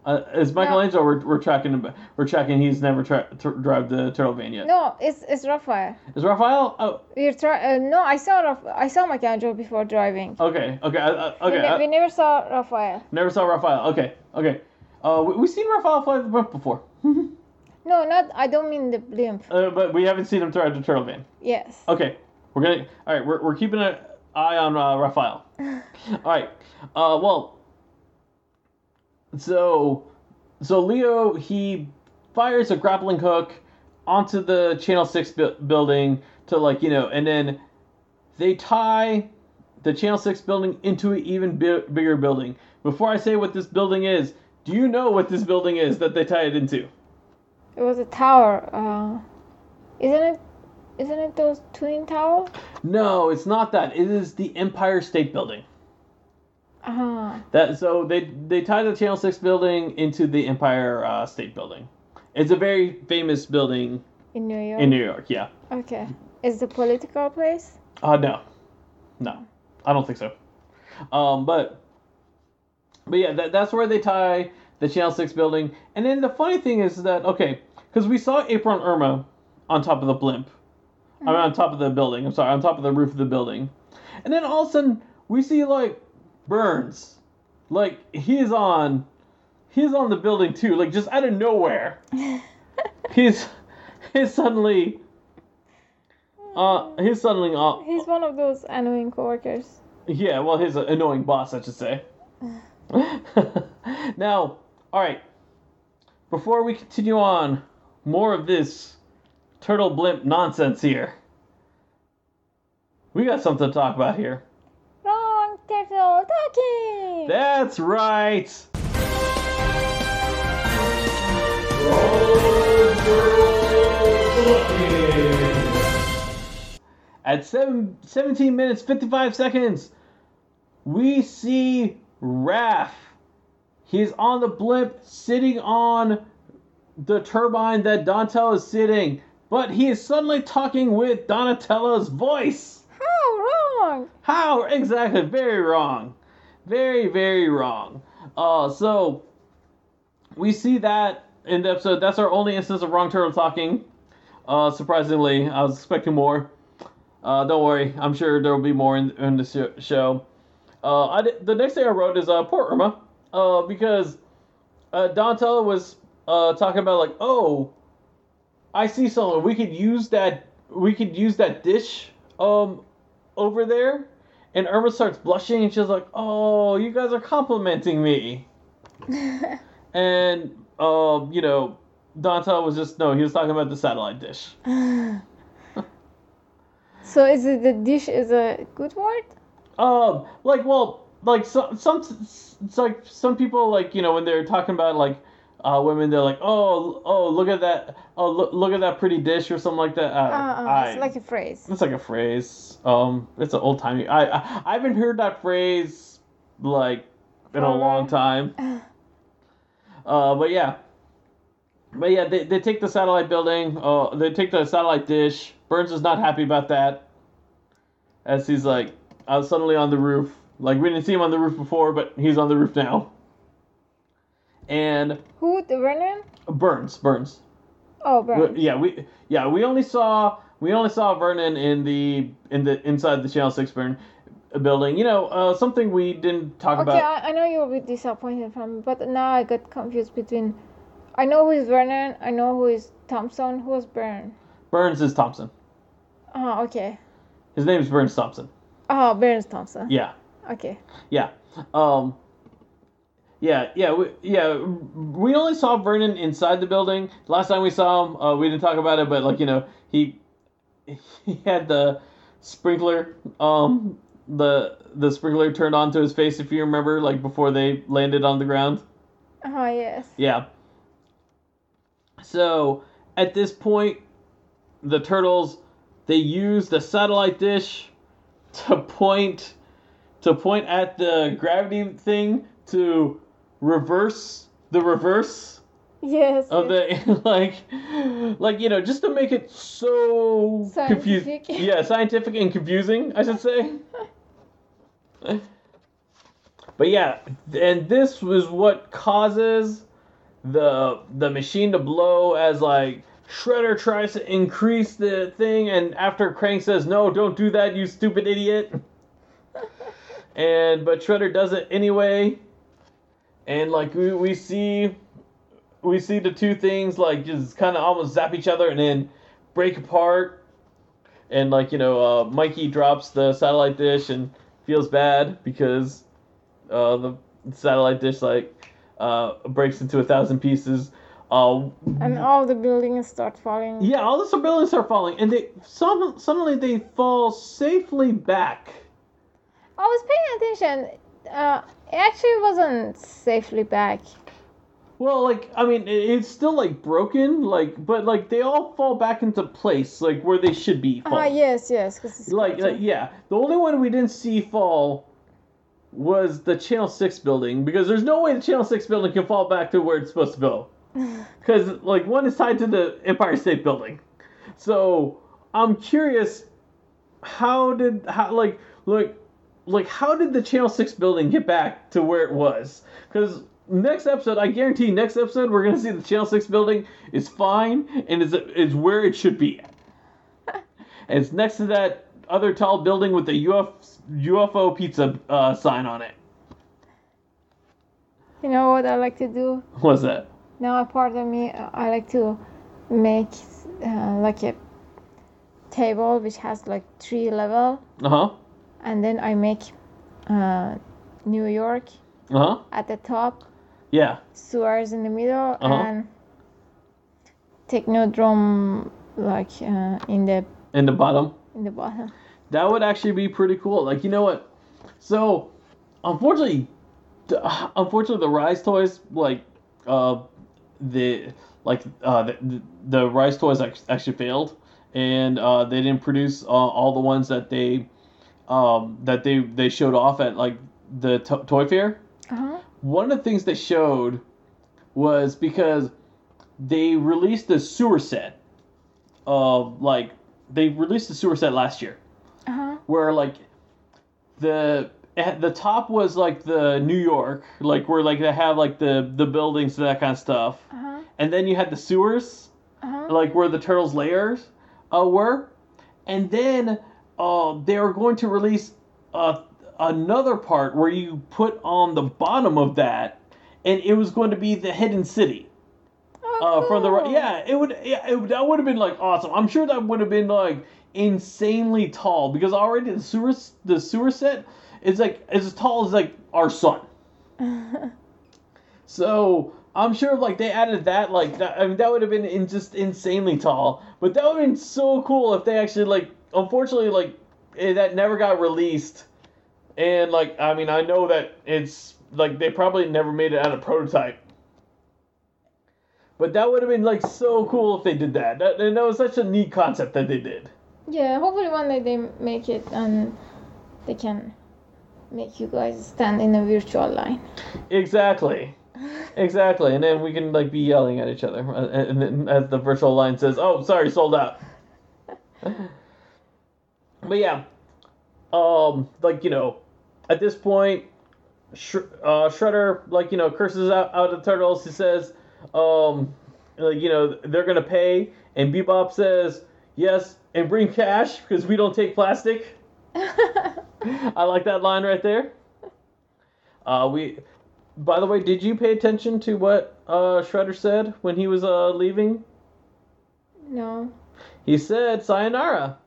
Uh, it's Michelangelo. We're, we're tracking. Him we're tracking. He's never tra- t- drive the turtle van yet.
No, it's it's Rafael.
Is Raphael? Oh,
We're try- uh, no, I saw Raf- I saw Michelangelo before driving.
okay, okay, uh, uh,
We,
okay.
ne-
I
we never saw Raphael.
never saw Raphael. Okay, okay. Uh, we, we've seen Raphael fly the blimp before,
No, not. I don't mean the blimp.
uh, but we haven't seen him drive the turtle van.
Yes.
Okay, we're gonna. All right, we're, we're keeping an eye on uh, Raphael. all right. Uh, well. So, so Leo he fires a grappling hook onto the Channel Six bu- building to like you know, and then they tie the Channel Six building into an even bi- bigger building. Before I say what this building is, do you know what this building is that they tie it into?
It was a tower. Uh, isn't it? Isn't it those twin towers?
No, it's not that. It is the Empire State Building.
Uh-huh.
That so they they tie the Channel Six building into the Empire uh, State Building. It's a very famous building
In New York?
in New York. Yeah.
Okay. Is the political place?
Uh no, no, I don't think so. Um, but but yeah, that, that's where they tie the Channel Six building. And then the funny thing is that okay, because we saw April and Irma on top of the blimp, I mean on top of the building. I'm sorry, on top of the roof of the building, and then all of a sudden we see like Burns, like he's on, he's on the building too, like just out of nowhere. he's he's suddenly. Uh, he's suddenly uh,
He's one of those annoying coworkers.
yeah, well, he's an annoying boss, I should say. now, all right. Before we continue on, more of this turtle blimp nonsense here. We got something to talk about here.
Wrong turtle talking.
That's right. At seven, 17 minutes 55 seconds, we see Raph. He's on the blimp sitting on the turbine that Donatello is sitting, but he is suddenly talking with Donatello's voice.
How wrong?
How exactly? Very wrong. Very, very wrong. Uh, so we see that in the episode. That's our only instance of wrong turtle talking. Uh, surprisingly, I was expecting more. Uh, don't worry, I'm sure there will be more in, in the show. Uh, I the next thing I wrote is uh, poor Irma, uh, because uh, Donatello was uh, talking about like, oh, I see someone. We could use that. We could use that dish um over there. And Irma starts blushing, and she's like, "Oh, you guys are complimenting me." and um, you know, Donatello was just no. He was talking about the satellite dish.
so is it the dish is a good word?
Um, like, well, like some some it's like some people like you know when they're talking about like uh, women, they're like, "Oh, oh, look at that! Oh, look, look at that pretty dish" or something like that. Uh,
Uh, uh,
I-
it's like a phrase.
It's like a phrase. Um, it's an old timey. I, I I haven't heard that phrase like in a
For a
long time. Uh, but yeah, but yeah, they, they take the satellite building. Uh, they take the satellite dish. Burns is not happy about that, as he's like, I was suddenly on the roof. Like we didn't see him on the roof before, but he's on the roof now. And
Who? The Vernon?
Burns, Burns.
Oh, Burns.
yeah, we yeah we only saw we only saw Vernon in the in the inside the Channel Six burn building. You know, uh, something we didn't talk
Okay,
about.
I, I know you be disappointed from but now I got confused between. I know who is Vernon. I know who is Thompson. Who is Burne?
Burns is Thompson.
Oh, okay.
His name is Burns Thompson.
Oh, Burns Thompson.
Yeah,
Okay.
yeah, um, yeah, yeah, we, yeah. We only saw Vernon inside the building. Last time we saw him, uh, we didn't talk about it, but like you know, he he had the sprinkler um the the sprinkler turned onto his face if you remember like before they landed on the ground
Oh, yes.
Yeah. So at this point, the turtles they use the satellite dish to point to point at the gravity thing to reverse the reverse
Yes.
of the like like you know just to make it so confusing yeah scientific and confusing i should say. But yeah and this was what causes the the machine to blow as like shredder tries to increase the thing and after Krang says no don't do that you stupid idiot and but shredder does it anyway. And like we, we see we see the two things like just kind of almost zap each other and then break apart. And like you know uh, mikey drops the satellite dish and feels bad because uh, the satellite dish like uh, breaks into a thousand pieces. Uh,
And all the buildings start falling.
yeah all the buildings start falling and they some, suddenly they fall safely back
I was paying attention. Uh, it actually wasn't safely back.
Well, like I mean, it's still like broken, like but like they all fall back into place, like where they should be.
Ah,
falling.
yes, yes.
Like, like yeah, the only one we didn't see fall was the Channel Six building because there's no way the Channel Six building can fall back to where it's supposed to go. Because like one is tied to the Empire State Building, so I'm curious, how did how like like like how did the Channel Six building get back to where it was? Because next episode, I guarantee next episode we're gonna see the Channel Six building is fine and is is where it should be. it's next to that other tall building with the UF, UFO pizza uh, sign on it.
You know what I like to do?
What's that?
Now, a part of me, uh, I like to make uh, like a table which has like three level,
Uh huh.
And then I make uh, New York
Uh huh.
at the top,
Yeah.
sewers in the middle,
Uh-huh.
and technodrome like uh, in the
In the bottom.
in the bottom.
That would actually be pretty cool. Like, you know what? So, unfortunately, unfortunately, the Rise toys, like, uh, the like uh, the, the Rise toys actually failed, and uh, they didn't produce uh, all the ones that they um, that they they showed off at like the to- toy fair.
Uh-huh.
One of the things they showed was because they released the sewer set of like they released the sewer set last year
Uh-huh.
where like the at the top was like the New York, like where like they have like the the buildings and that kind of stuff,
Uh-huh.
and then you had the sewers,
Uh-huh.
like where the turtles' layers uh, were, and then uh, they were going to release uh, another part where you put on the bottom of that, and it was going to be the hidden city.
Oh,
uh, from the yeah it would yeah it, that would have been like awesome. I'm sure that would have been like insanely tall because already the sewer the sewer set is like as tall as like our sun. So i'm sure like they added that like that i mean that would have been in just insanely tall. But that would have been so cool if they actually like unfortunately like eh, that never got released and like i mean i know that it's like they probably never made it out of prototype but that would have been like so cool if they did that. That and that was such a neat concept that they did.
Yeah, hopefully one day they make it and they can make you guys stand in a virtual line.
Exactly. Exactly. And then we can like be yelling at each other uh, and then as the virtual line says, "Oh, sorry, sold out." but yeah. Um like, you know, at this point Sh- uh, Shredder like, you know, curses out out the turtles. He says, um like, you know, they're going to pay and Bebop says, "Yes, and bring cash because we don't take plastic." I like that line right there. Uh, we, by the way, did you pay attention to what uh, Shredder said when he was uh, leaving?
no.
He said "Sayonara."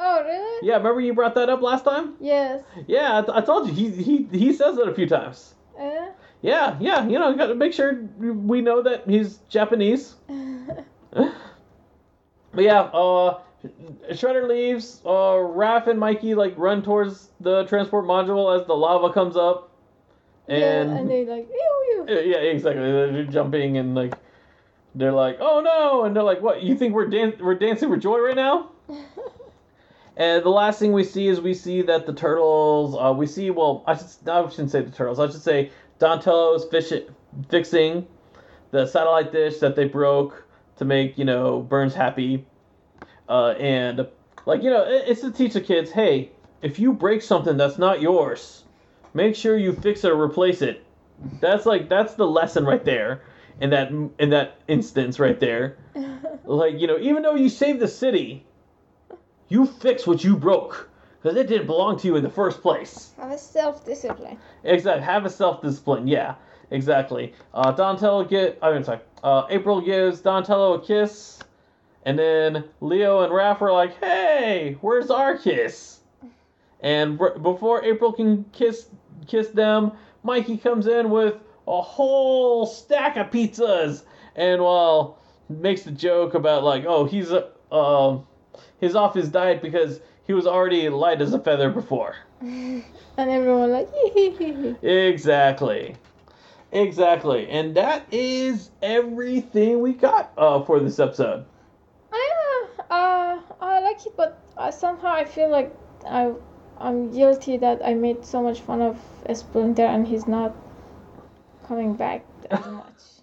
Oh, really?
Yeah, remember you brought that up last time?
Yes.
Yeah, I, t- I told you he he he says it a few times.
Uh,
Yeah, yeah, you know, got to make sure we know that he's Japanese. But yeah, uh, Shredder leaves. Uh, Raph and Mikey like run towards the transport module as the lava comes up. And
yeah, and they like ew, ew.
Yeah, exactly. They're jumping and like they're like, "Oh no!" And they're like, "What? You think we're dan- we're dancing for joy right now?" and the last thing we see is we see that the turtles. Uh, we see well, I should I shouldn't say the turtles. I should say Donatello's fish fixing the satellite dish that they broke to make you know Burns happy, uh, and like you know it, it's to teach the kids, hey, if you break something that's not yours, make sure you fix it or replace it. That's like that's the lesson right there in that in that instance right there. Like you know, even though you saved the city, you fix what you broke because it didn't belong to you in the first place.
Have a self-discipline.
Exactly. Have a self discipline. Yeah. Exactly. Uh, Donatello get. I'm sorry. Uh, April gives Donatello a kiss, and then Leo and Raph are like, "Hey, where's our kiss?" And r- before April can kiss kiss them, Mikey comes in with a whole stack of pizzas, and while makes the joke about like, "Oh, he's uh, um, he's off his diet because he was already light as a feather before."
And everyone like,
Exactly. Exactly, and that is everything we got uh, for this episode.
I uh, uh I like it, but uh, somehow I feel like I I'm guilty that I made so much fun of Splinter and he's not coming back as much.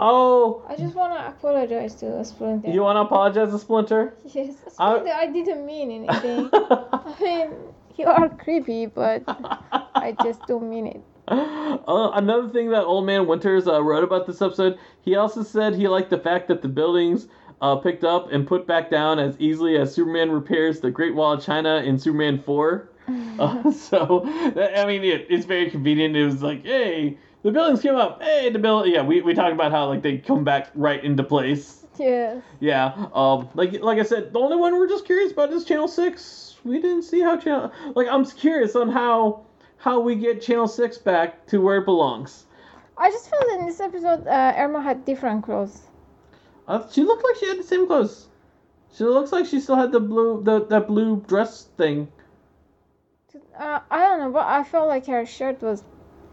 Oh,
I just wanna apologize to Splinter.
you want to apologize to Splinter?
Yes,
I-
Splinter, I didn't mean anything. I mean, you are creepy, but I just don't mean it.
Uh, another thing that Old Man Winters uh, wrote about this episode, he also said he liked the fact that the buildings uh, picked up and put back down as easily as Superman repairs the Great Wall of China in Superman 4. Uh, so, that- I mean, it, it's very convenient. It was like, hey, the buildings came up. Hey, the building. Yeah, we, we talked about how like they come back right into place.
Yeah.
Yeah. Um. Like like I said, the only one we're just curious about is Channel Six. We didn't see how channel. Like I'm curious on how how we get Channel Six back to where it belongs.
I just felt in this episode, uh, Irma had different clothes.
Uh, she looked like she had the same clothes. She looks like she still had the blue the that blue dress thing.
Uh, I don't know, but I felt like her shirt was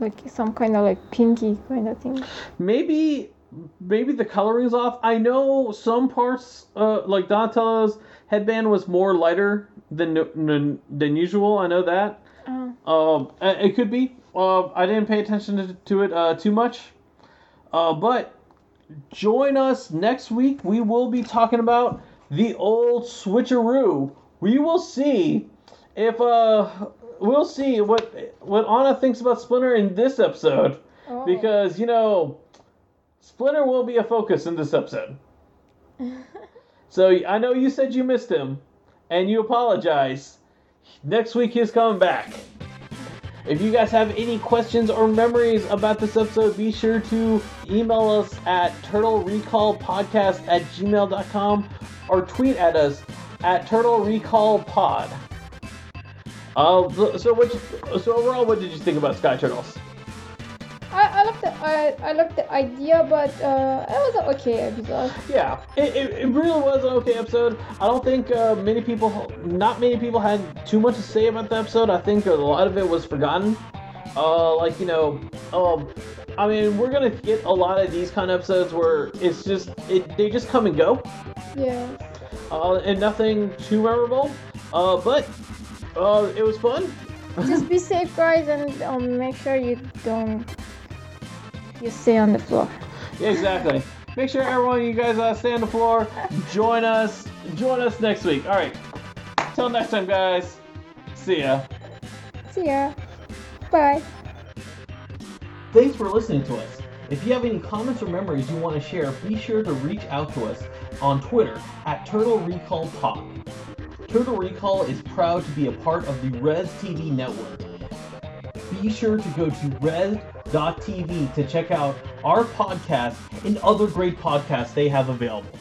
like some kind of like pinky kind of thing.
Maybe maybe the coloring's off. I know some parts uh like Donatello's headband was more lighter than than, than usual. I know that.
Uh,
Um, uh, it could be. Uh, I didn't pay attention to, to it uh, too much. Uh, but join us next week. We will be talking about the old switcheroo. We will see if uh we'll see what what Anna thinks about Splinter in this episode
oh.
because you know Splinter will be a focus in this episode. So I know you said you missed him, and you apologize. Next week he's coming back. If you guys have any questions or memories about this episode, be sure to email us at turtlerecallpodcast at gmail.com or tweet at us at turtlerecallpod. Uh, so what? You, so overall, what did you think about Sky Turtles?
I, I love the I, I love the idea, but uh, it was an okay episode.
Yeah, it, it, it really was an okay episode. I don't think uh, many people, not many people had too much to say about the episode. I think a lot of it was forgotten. Uh, like, you know, um, I mean, we're gonna get a lot of these kind of episodes where it's just, it, they just come and go,
Yeah.
uh, and nothing too memorable. Uh, but, uh, it was fun.
Just be safe, guys, and um, make sure you don't you stay on the floor.
Yeah, exactly. Make sure everyone, you guys, uh, stay on the floor. Join us. Join us next week. All right. Till next time, guys. See ya.
See ya. Bye.
Thanks for listening to us. If you have any comments or memories you want to share, be sure to reach out to us on Twitter at Turtle Recall Pod. Turtle Recall is proud to be a part of the Res TV network. Be sure to go to res.tv to check out our podcast and other great podcasts they have available.